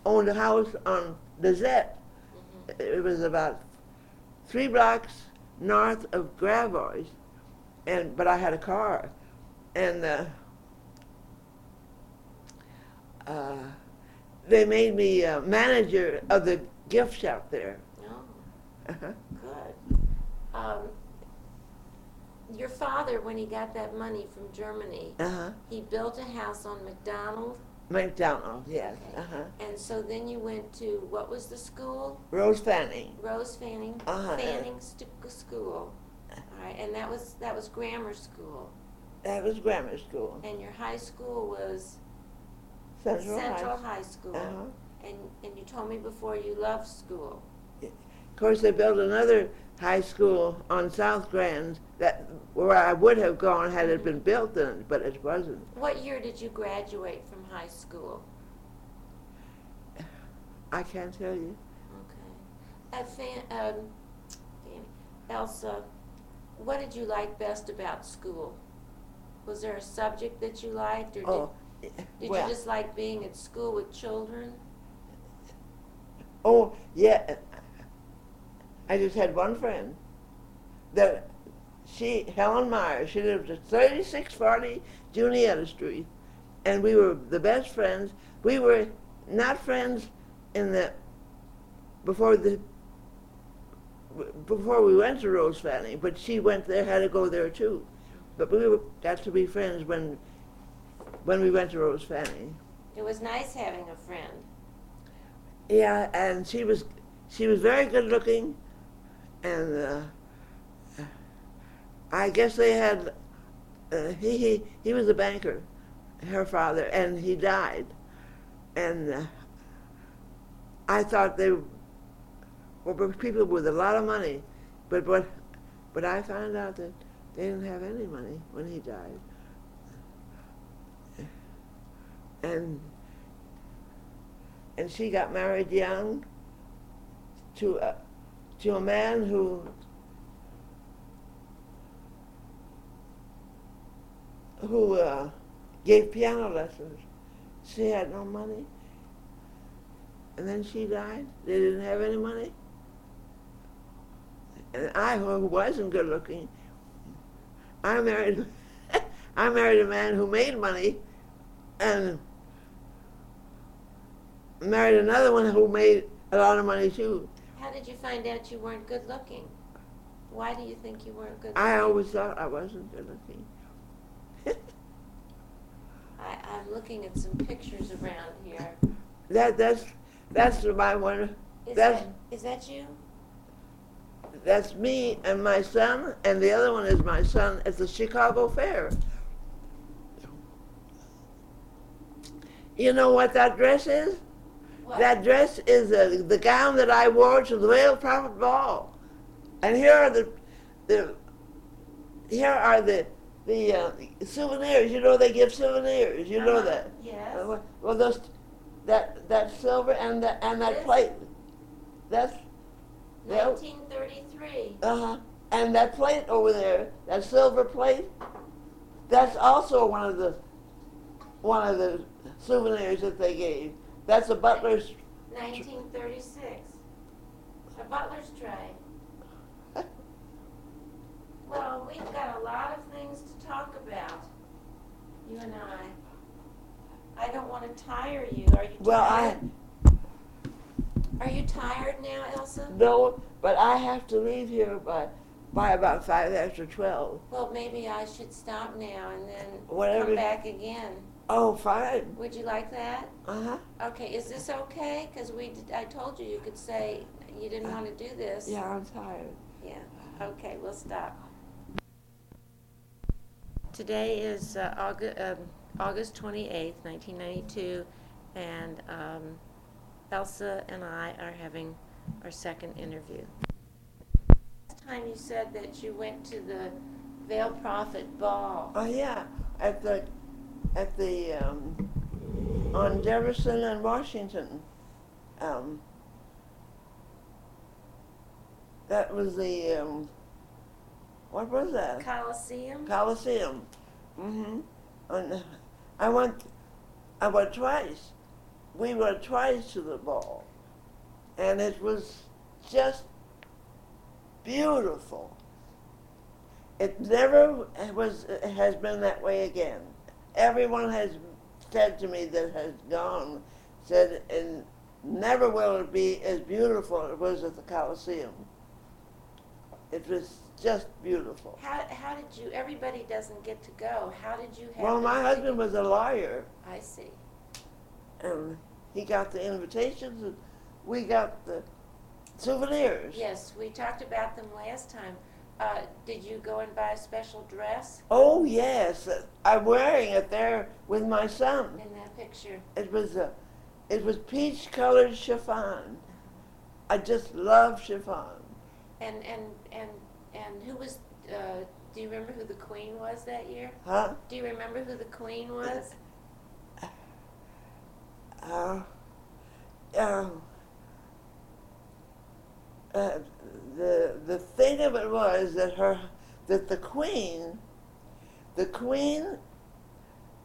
Speaker 2: owned a house on Lisette.
Speaker 1: hmm
Speaker 2: It was about three blocks north of Gravois, and but I had a car, and uh, uh, they made me uh, manager of the gift shop there.
Speaker 1: Oh,
Speaker 2: Uh-huh.
Speaker 1: good. Um, your father, when he got that money from Germany,
Speaker 2: Uh-huh.
Speaker 1: he built a house on McDonald,
Speaker 2: McDonald, yes.
Speaker 1: Okay.
Speaker 2: Uh-huh.
Speaker 1: and so then you went to what was the school?
Speaker 2: Rose Fanning.
Speaker 1: Rose Fanning.
Speaker 2: Uh-huh.
Speaker 1: Fanning st- School. All right, and that was that was grammar school,
Speaker 2: That was grammar school.
Speaker 1: and your high school was
Speaker 2: Central,
Speaker 1: Central
Speaker 2: High.
Speaker 1: High School.
Speaker 2: Uh-huh.
Speaker 1: And and you told me before you loved school.
Speaker 2: Of course, they built another high school on South Grand that where I would have gone had it been built then, but it wasn't.
Speaker 1: What year did you graduate from high school?
Speaker 2: I can't tell you.
Speaker 1: Okay. Fan, um, Elsa, what did you like best about school? Was there a subject that you liked, or
Speaker 2: Oh,
Speaker 1: did,
Speaker 2: well,
Speaker 1: you just like being at school with children?
Speaker 2: oh yeah. I just had one friend. That she Helen Meyer. She lived at thirty six forty Juniata Street, and we were the best friends. We were not friends in the before the before we went to Rose Valley, but she went there, had to go there too. But we were, got to be friends when when we went to Rose Fanning.
Speaker 1: It was nice having a friend.
Speaker 2: Yeah, and she was she was very good looking, and uh, I guess they had uh, he, he he was a banker, her father, and he died, and uh, I thought they were people with a lot of money, but what but I found out that they didn't have any money when he died, and and she got married young to a, to a man who who uh, gave piano lessons. She had no money, and then she died. They didn't have any money, and I, who wasn't good looking, I married. I married a man who made money, and married another one who made a lot of money too.
Speaker 1: How did you find out you weren't good looking? Why do you think you weren't good looking?
Speaker 2: I always thought I wasn't good looking.
Speaker 1: I, I'm looking at some pictures around here.
Speaker 2: that that's that's my one.
Speaker 1: Is
Speaker 2: That's-
Speaker 1: that, is that you?
Speaker 2: That's me and my son, and the other one is my son at the Chicago Fair. You know what that dress is? That dress is uh, the gown that I wore to the Veil Prophet Ball, and here are the the here are the the uh, souvenirs. You know they give souvenirs. You know
Speaker 1: Uh-huh.
Speaker 2: that.
Speaker 1: Yes.
Speaker 2: Uh, well- well, those that that silver and that and that
Speaker 1: This?
Speaker 2: plate. That's
Speaker 1: 1933.
Speaker 2: uh huh. And that plate over there, that silver plate, that's also one of the one of the souvenirs that they gave. That's a butler's.
Speaker 1: 1936. A butler's tray. Well, we've got a lot of things to talk about, you and I. I don't want to tire you. Are you
Speaker 2: Well, I?
Speaker 1: Are you tired now, Elsa?
Speaker 2: no, but I have to leave here by by about five after twelve.
Speaker 1: Well, maybe I should stop now and then
Speaker 2: Whatever.
Speaker 1: come back again.
Speaker 2: Oh, fine.
Speaker 1: Would you like that?
Speaker 2: Uh huh.
Speaker 1: Okay, is this okay? Because we, did- I told you you could say you didn't want to do this.
Speaker 2: Yeah, I'm tired.
Speaker 1: Yeah, okay, we'll stop. Today is uh, August, um, August 28th, 1992, and um, Elsa and I are having our second interview. Last time you said that you went to the Veil Prophet Ball.
Speaker 2: Oh yeah, at the at the um, on Jefferson and Washington. Um, that was the um, what was that?
Speaker 1: Coliseum?
Speaker 2: Coliseum. Mm-hmm. And I went. I went twice. We went twice to the ball, and it was just beautiful. It never was has been that way again. Everyone has said to me that has gone said, and never will it be as beautiful as it was at the Coliseum. It was just beautiful.
Speaker 1: How, how did you, everybody doesn't get to go. How did you have?
Speaker 2: Well, my husband was a lawyer,
Speaker 1: I see.
Speaker 2: and he got the invitations, and we got the souvenirs.
Speaker 1: Yes, we talked about them last time. Uh, did you go and buy a special dress
Speaker 2: Oh yes, I'm wearing it there with my son.
Speaker 1: in that picture?
Speaker 2: It was a, it was peach-colored chiffon. I just love chiffon.
Speaker 1: And and and and who was? Uh, do you remember who the queen was that year?
Speaker 2: Huh?
Speaker 1: Do you remember who the queen was?
Speaker 2: Uh, uh, the the thing of it was that her that the queen, the queen,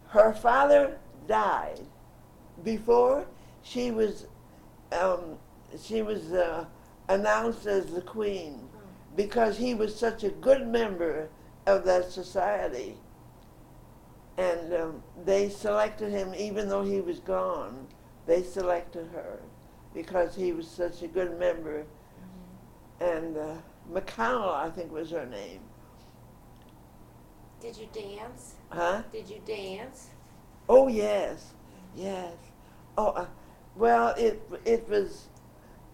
Speaker 2: her father died before she was um, she was uh, announced as the queen because he was such a good member of that society. And um, they selected him even though he was gone. They selected her because he was such a good member. And uh, McConnell, I think, was her name.
Speaker 1: Did you dance?
Speaker 2: Huh?
Speaker 1: Did you dance?
Speaker 2: Oh yes, yes. Oh, uh, well, it it was.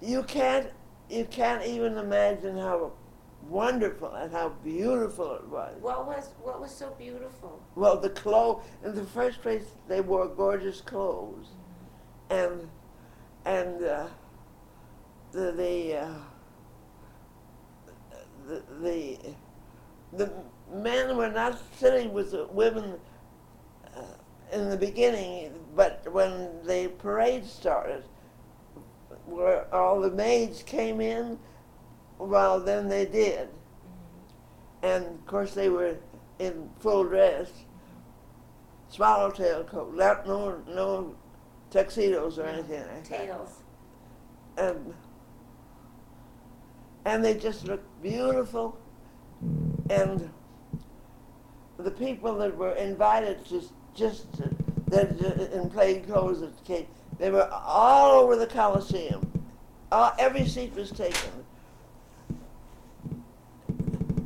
Speaker 2: You can't you can't even imagine how wonderful and how beautiful it was.
Speaker 1: What was what was so beautiful?
Speaker 2: Well, the clothes. In the first place, they wore gorgeous clothes, and and uh, the the, uh, the the the men were not sitting with the women uh, in the beginning, but when the parade started, where all the maids came in, well, then they did, and of course they were in full dress, swallowtail coat, not no no tuxedos or anything like that.
Speaker 1: Tails.
Speaker 2: And and they just looked beautiful, and the people that were invited to just to, that uh, in plain clothes that came, they were all over the Coliseum. All, every seat was taken.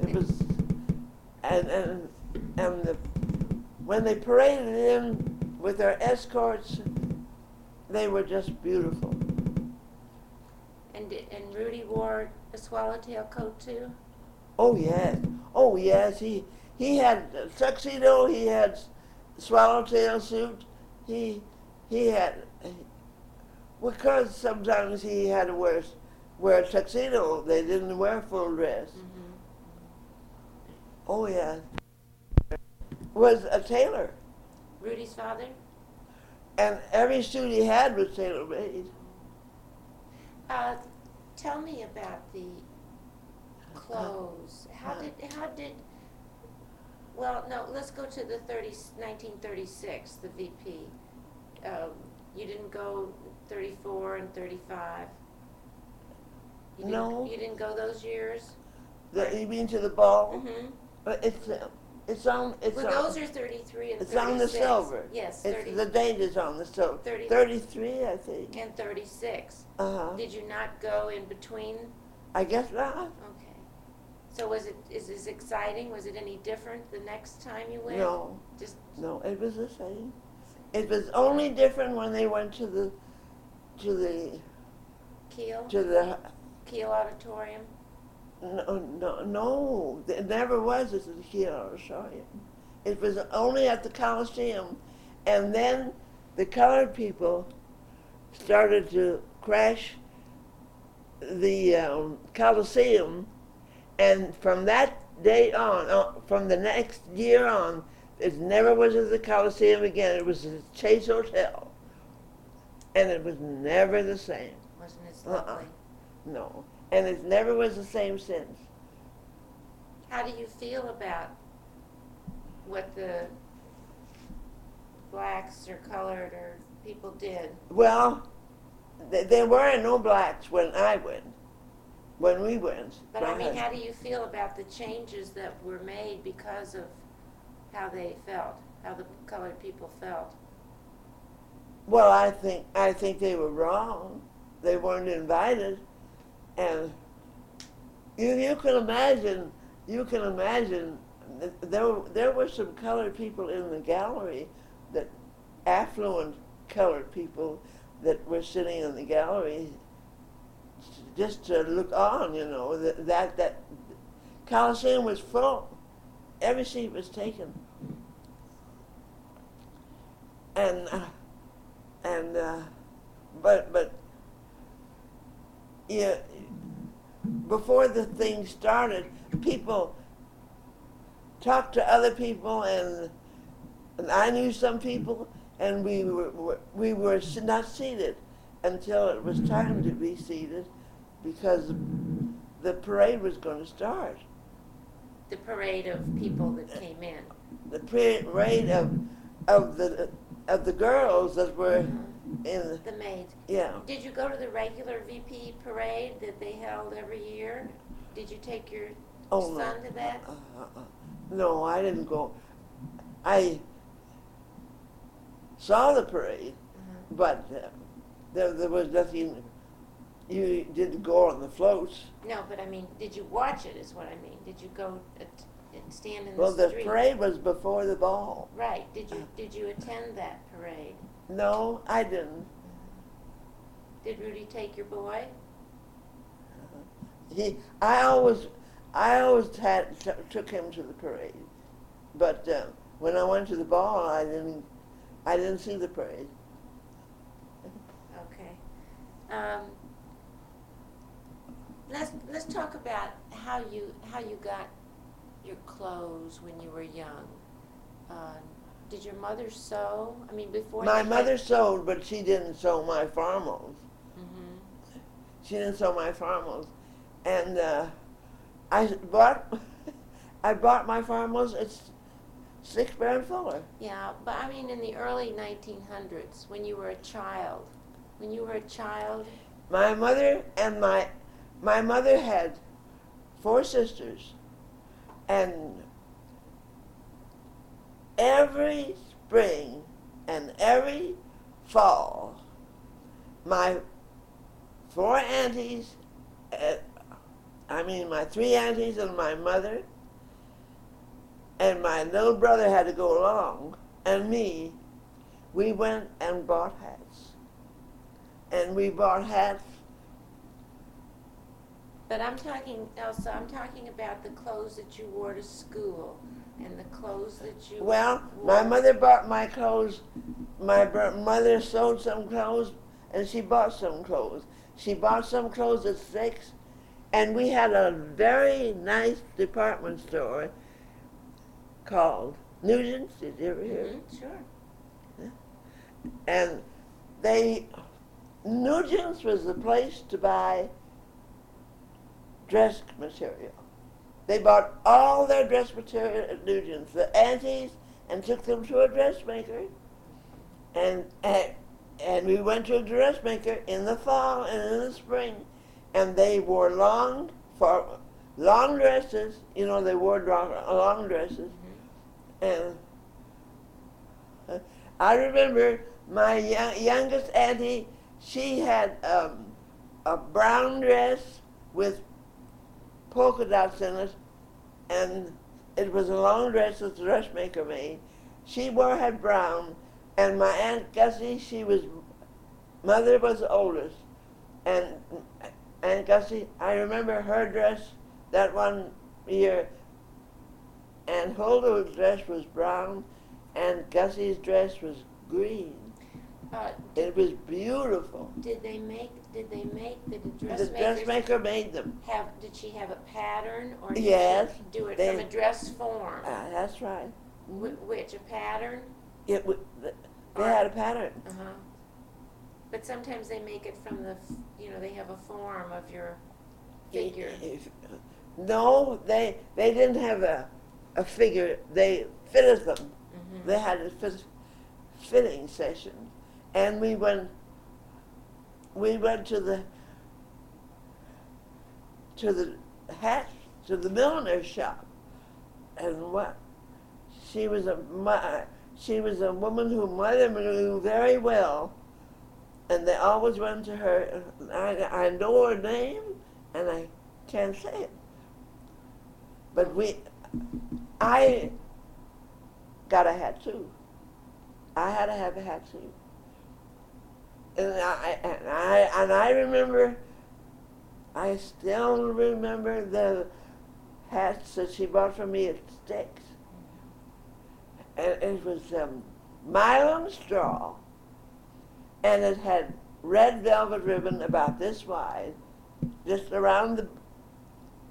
Speaker 2: It was, and and and the, when they paraded in with their escorts, they were just beautiful.
Speaker 1: And and Rudy wore a swallowtail coat too.
Speaker 2: Oh yes, oh yes. He he had a tuxedo. He had swallowtail suit. He he had because sometimes he had to wear wear a tuxedo. They didn't wear full dress.
Speaker 1: Mm-hmm.
Speaker 2: Oh yeah, was a tailor,
Speaker 1: Rudy's father.
Speaker 2: and every suit he had was tailor made.
Speaker 1: Uh, tell me about the clothes. How did how did? Well, no. Let's go to the 30, 1936, the VP. Um, you didn't go 34 and 35. You didn't,
Speaker 2: No.
Speaker 1: You didn't go those years.
Speaker 2: The, you mean to the ball?
Speaker 1: Mm-hmm.
Speaker 2: But it's uh, it's on it's
Speaker 1: Well,
Speaker 2: on.
Speaker 1: those are 33 and
Speaker 2: It's
Speaker 1: 36.
Speaker 2: on the silver.
Speaker 1: Yes,
Speaker 2: It's
Speaker 1: 30
Speaker 2: the date is on the silver.
Speaker 1: 30
Speaker 2: Thirty-three, I think.
Speaker 1: and 36.
Speaker 2: Uh huh.
Speaker 1: Did you not go in between?
Speaker 2: I guess not.
Speaker 1: Okay. So was it, is this exciting? Was it any different the next time you went?
Speaker 2: No,
Speaker 1: Just,
Speaker 2: no, it was the same. It was only different when they went to the, to the,
Speaker 1: Kiel,
Speaker 2: to the,
Speaker 1: Kiel Auditorium?
Speaker 2: No, no, no, it never was at the Key Auditorium. It was only at the Coliseum, and then the colored people started to crash the um, Coliseum, and from that day on, uh, from the next year on, it never was at the Coliseum again. It was the Chase Hotel, and it was never the same.
Speaker 1: Wasn't as
Speaker 2: Uh-uh. No, and it never was the same since.
Speaker 1: How do you feel about what the blacks or colored or people did?
Speaker 2: Well, th- there weren't no blacks when I went, when we went.
Speaker 1: But I mean, how do you feel about the changes that were made because of how they felt, how the colored people felt?
Speaker 2: Well, I think I think they were wrong. They weren't invited, and you you can imagine you can imagine there there were some colored people in the gallery that affluent colored people that were sitting in the gallery just to look on. You know that that, that Coliseum was full. Every seat was taken, and. Uh, and uh, but but yeah, before the thing started, people talked to other people, and and I knew some people, and we were we were not seated until it was time to be seated, because the parade was going to start.
Speaker 1: The parade of people that uh, came in.
Speaker 2: The parade of of the of the girls that were mm-hmm.
Speaker 1: The maids.
Speaker 2: yeah.
Speaker 1: Did you go to the regular VP parade that they held every year? Did you take your
Speaker 2: Oh no.
Speaker 1: son to that?
Speaker 2: Uh, uh, uh, no, I didn't go. I saw the parade,
Speaker 1: Mhm.
Speaker 2: but uh, there, there was nothing. You didn't go on the floats.
Speaker 1: No, but I mean, did you watch it? Is what I mean. Did you go at, and stand in
Speaker 2: Well,
Speaker 1: the
Speaker 2: the
Speaker 1: street?
Speaker 2: Well, the parade was before the ball.
Speaker 1: Right. Did you did you attend that parade?
Speaker 2: No, I didn't.
Speaker 1: Did Rudy take your boy?
Speaker 2: He, I always, I always had t- took him to the parade, but uh, when I went to the ball, I didn't, I didn't see the parade.
Speaker 1: Okay. Um, let's let's talk about how you how you got your clothes when you were young. Uh, did your mother sew? I mean, before
Speaker 2: My
Speaker 1: you
Speaker 2: mother sewed, but she didn't sew my farmals.
Speaker 1: hmm
Speaker 2: She didn't sew my farmals, and uh, I bought, I bought my farmals at Stix Baer and Fuller.
Speaker 1: Yeah, but I mean, in the early 1900s, when you were a child, when you were a child,
Speaker 2: My mother and my, my mother had four sisters, and every spring and every fall, my four aunties, uh, I mean my three aunties and my mother, and my little brother had to go along, and me, we went and bought hats. And we bought hats
Speaker 1: but I'm talking, Elsa, I'm talking about the clothes that you wore to school and the clothes that you
Speaker 2: Well,
Speaker 1: wore.
Speaker 2: my mother bought my clothes. My mother sewed some clothes, and she bought some clothes. She bought some clothes at six, and we had a very nice department store called Nugent's. Did you ever hear?
Speaker 1: Mhm, sure.
Speaker 2: And they, Nugent's was the place to buy dress material. They bought all their dress material at Nugent's, the aunties, and took them to a dressmaker. And, and and we went to a dressmaker in the fall and in the spring, and they wore long for long dresses. You know, they wore long, long dresses, and uh, I remember my young, youngest auntie. She had um, a brown dress with polka dots in it and it was a long dress that the dressmaker made. She wore had brown, and my aunt Gussie, she was mother was the oldest, and Aunt Gussie, I remember her dress that one year. And Huldah's dress was brown, and Gussie's dress was green.
Speaker 1: Uh,
Speaker 2: It was beautiful.
Speaker 1: did they make, did they make, did the
Speaker 2: The
Speaker 1: dressmakers
Speaker 2: dressmaker made them.
Speaker 1: have, did she have a pattern or did
Speaker 2: Yes,
Speaker 1: she do it
Speaker 2: they-
Speaker 1: from a dress form?
Speaker 2: Ah, that's right.
Speaker 1: Wh- Which, a pattern?
Speaker 2: It w- th- they had a pattern.
Speaker 1: Uh-huh. But sometimes they make it from the, f- you know, they have a form of your figure.
Speaker 2: If- No, they they didn't have a a figure. They fitted them.
Speaker 1: Mhm.
Speaker 2: They had a fit, fitting session, and we went. We went to the to the hat to the milliner's shop, and what she was a mu- she was a woman who mother knew very well, and they always went to her. I I know her name, and I can't say it. But we, I got a hat too. I had to have a hat too. And I and I and I remember. I still remember the hats that she bought for me at Stix. And it was um, nylon straw, and it had red velvet ribbon about this wide, just around the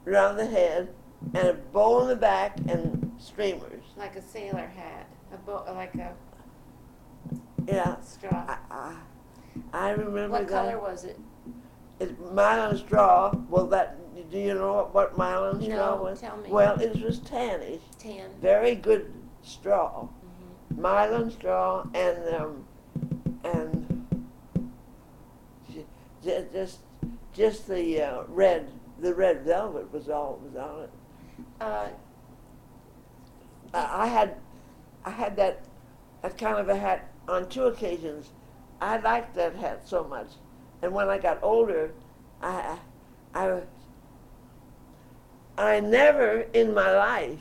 Speaker 2: around the head, and a bow in the back and streamers.
Speaker 1: Like a sailor hat, a bo- like a
Speaker 2: Yeah,
Speaker 1: straw.
Speaker 2: I, I, I remember
Speaker 1: What
Speaker 2: that.
Speaker 1: color was it?
Speaker 2: It's nylon straw. Well, that do you know what, what nylon straw
Speaker 1: No,
Speaker 2: was?
Speaker 1: tell me.
Speaker 2: Well, it was tannish,
Speaker 1: Tan.
Speaker 2: very good straw,
Speaker 1: Mhm.
Speaker 2: nylon straw, and um, and ju- ju- just just the uh, red the red velvet was all was on it.
Speaker 1: Uh,
Speaker 2: I, I had I had that that kind of a hat on two occasions. I liked that hat so much, and when I got older, I I I never in my life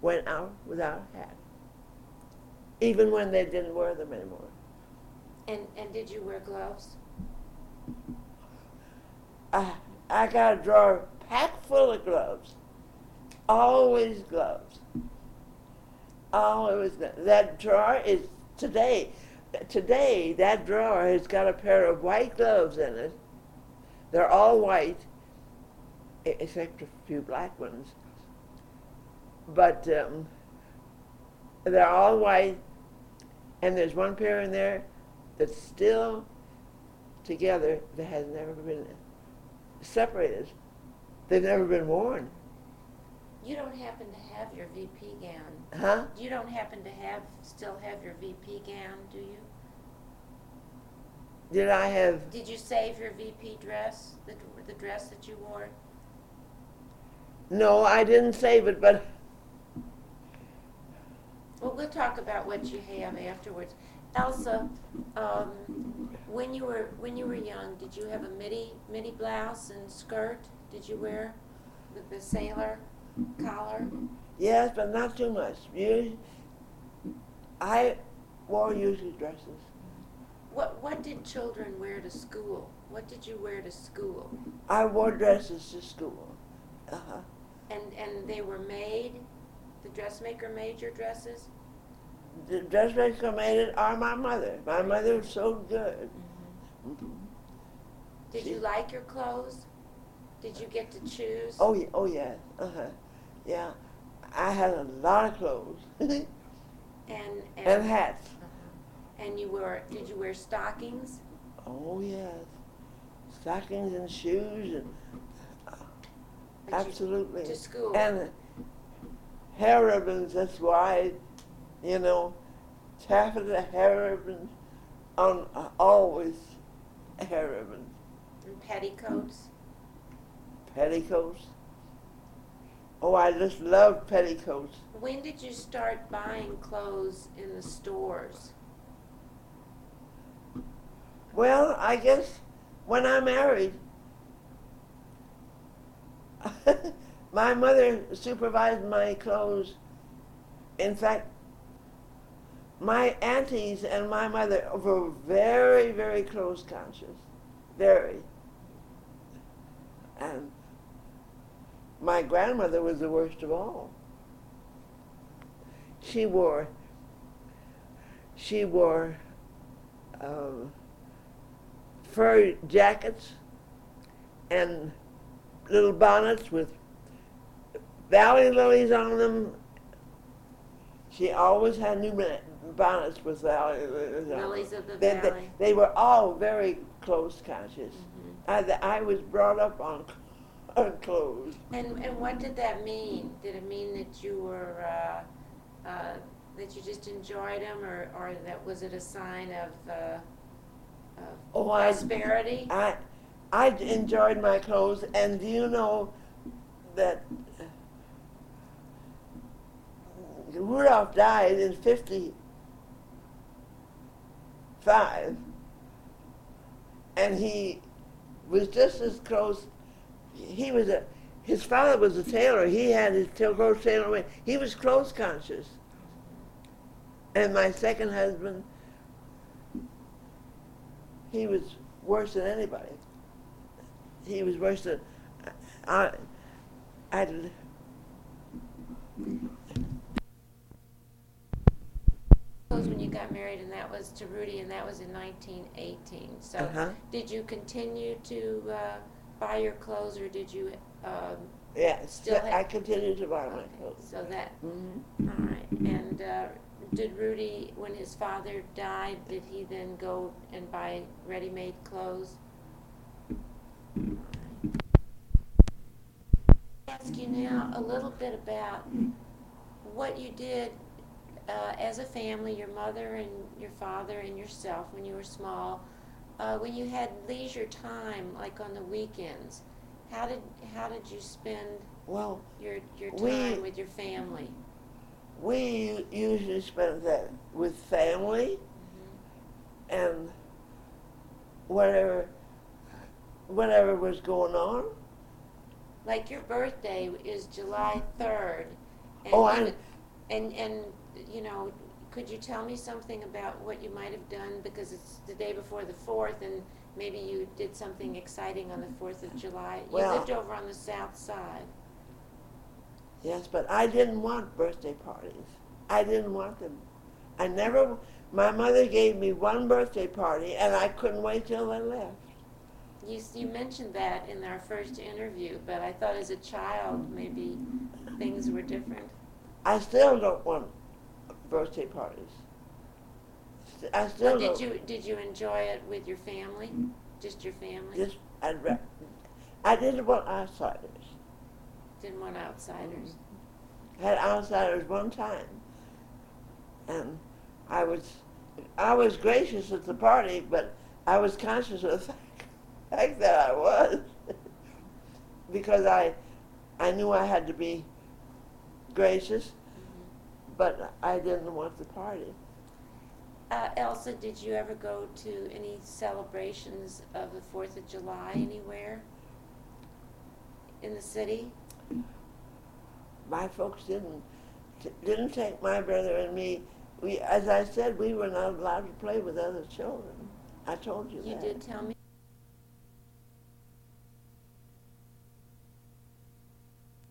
Speaker 2: went out without a hat, even when they didn't wear them anymore.
Speaker 1: and, and did you wear gloves?
Speaker 2: I I got a drawer packed full of gloves, always gloves. Always that, that drawer is today. Today that drawer has got a pair of white gloves in it. They're all white, except a few black ones. But um, they're all white, and there's one pair in there that's still together that has never been separated. They've never been worn.
Speaker 1: You don't happen to have your VP gown.
Speaker 2: Huh?
Speaker 1: You don't happen to have, still have your VP gown, do you?
Speaker 2: Did I have
Speaker 1: Did you save your VP dress, the, the dress that you wore?
Speaker 2: no, I didn't save it, but
Speaker 1: Well, we'll talk about what you have afterwards. Elsa, um, when you were when you were young, did you have a middy middy blouse and skirt? Did you wear the, the sailor collar?
Speaker 2: yes, but not too much. You, I wore usually dresses.
Speaker 1: What what did children wear to school? What did you wear to school?
Speaker 2: I wore dresses to school. Uh-huh.
Speaker 1: And and they were made. The dressmaker made your dresses.
Speaker 2: The dressmaker made it, or my mother. My mother was so good. Mhm.
Speaker 1: Did you like your clothes? Did you get to choose?
Speaker 2: Oh yeah, oh yeah, uh-huh. Yeah, I had a lot of clothes
Speaker 1: and and
Speaker 2: and hats.
Speaker 1: Uh-huh. And you were did you wear stockings?
Speaker 2: Oh yes, stockings and shoes and
Speaker 1: you-
Speaker 2: absolutely.
Speaker 1: to school.
Speaker 2: And hair ribbons, that's why, you know, taffeta hair ribbons on uh, always hair ribbons,
Speaker 1: and petticoats.
Speaker 2: petticoats. Oh, I just love petticoats.
Speaker 1: When did you start buying clothes in the stores?
Speaker 2: Well, I guess when I married, my mother supervised my clothes. In fact, my aunties and my mother were very, very clothes conscious. Very. And my grandmother was the worst of all. She wore, she wore um, fur jackets and little bonnets with valley lilies on them. She always had new bonnets with valley lilies on them.
Speaker 1: Lilies of the
Speaker 2: They, they,
Speaker 1: valley.
Speaker 2: they were all very clothes conscious.
Speaker 1: Mhm.
Speaker 2: I, I was brought up on,
Speaker 1: And, and what did that mean? Did it mean that you were, uh, uh, that you just enjoyed them, or, or that, was it a sign of, uh, of
Speaker 2: Oh, I,
Speaker 1: prosperity?
Speaker 2: I, I enjoyed my clothes, and do you know that Rudolph died in '55, and he was just as close. He was a, his father was a tailor. He had his tail tailor away. He was clothes conscious. And my second husband, he was worse than anybody. He was worse than I. I.
Speaker 1: When you got married, and that was to Rudy, and that was in 1918. So,
Speaker 2: Uh-huh.
Speaker 1: did you continue to uh, buy your clothes, or did you? Um,
Speaker 2: Yeah,
Speaker 1: Still
Speaker 2: I continued to buy my clothes.
Speaker 1: so that
Speaker 2: hmm
Speaker 1: All right, and uh, did Rudy, when his father died, did he then go and buy ready-made clothes? Ask you now a little bit about what you did uh, as a family, your mother and your father and yourself when you were small, uh, when you had leisure time, like on the weekends. How did how did you spend
Speaker 2: Well,
Speaker 1: your your
Speaker 2: We-
Speaker 1: time with your family?
Speaker 2: we usually spent that with family and whatever, whatever was going on.
Speaker 1: Like your birthday is July third.
Speaker 2: Oh,
Speaker 1: would- And, and, you know, could you tell me something about what you might have done, because it's the day before the fourth, and maybe you did something exciting on the Fourth of July? You
Speaker 2: Well-
Speaker 1: lived over on the south side.
Speaker 2: Yes, but I didn't want birthday parties. I didn't want them. I never. My mother gave me one birthday party, and I couldn't wait till they left.
Speaker 1: You, s- you mentioned that in our first interview, but I thought as a child, maybe things were different.
Speaker 2: I still don't want birthday parties. Uh, I still
Speaker 1: But did
Speaker 2: don't.
Speaker 1: you, did you enjoy it with your family? Mm. Just your family?
Speaker 2: Just, I'd ra- I didn't want outsiders.
Speaker 1: Didn't want outsiders?
Speaker 2: had outsiders one time, and I was, I was gracious at the party, but I was conscious of the fact, fact that I was, because I, I knew I had to be gracious, but I didn't want the party.
Speaker 1: Uh, Elsa, did you ever go to any celebrations of the Fourth of July anywhere in the city?
Speaker 2: My folks didn't, didn't take my brother and me. We, as I said, we were not allowed to play with other children. I told you
Speaker 1: You
Speaker 2: that.
Speaker 1: You did tell me.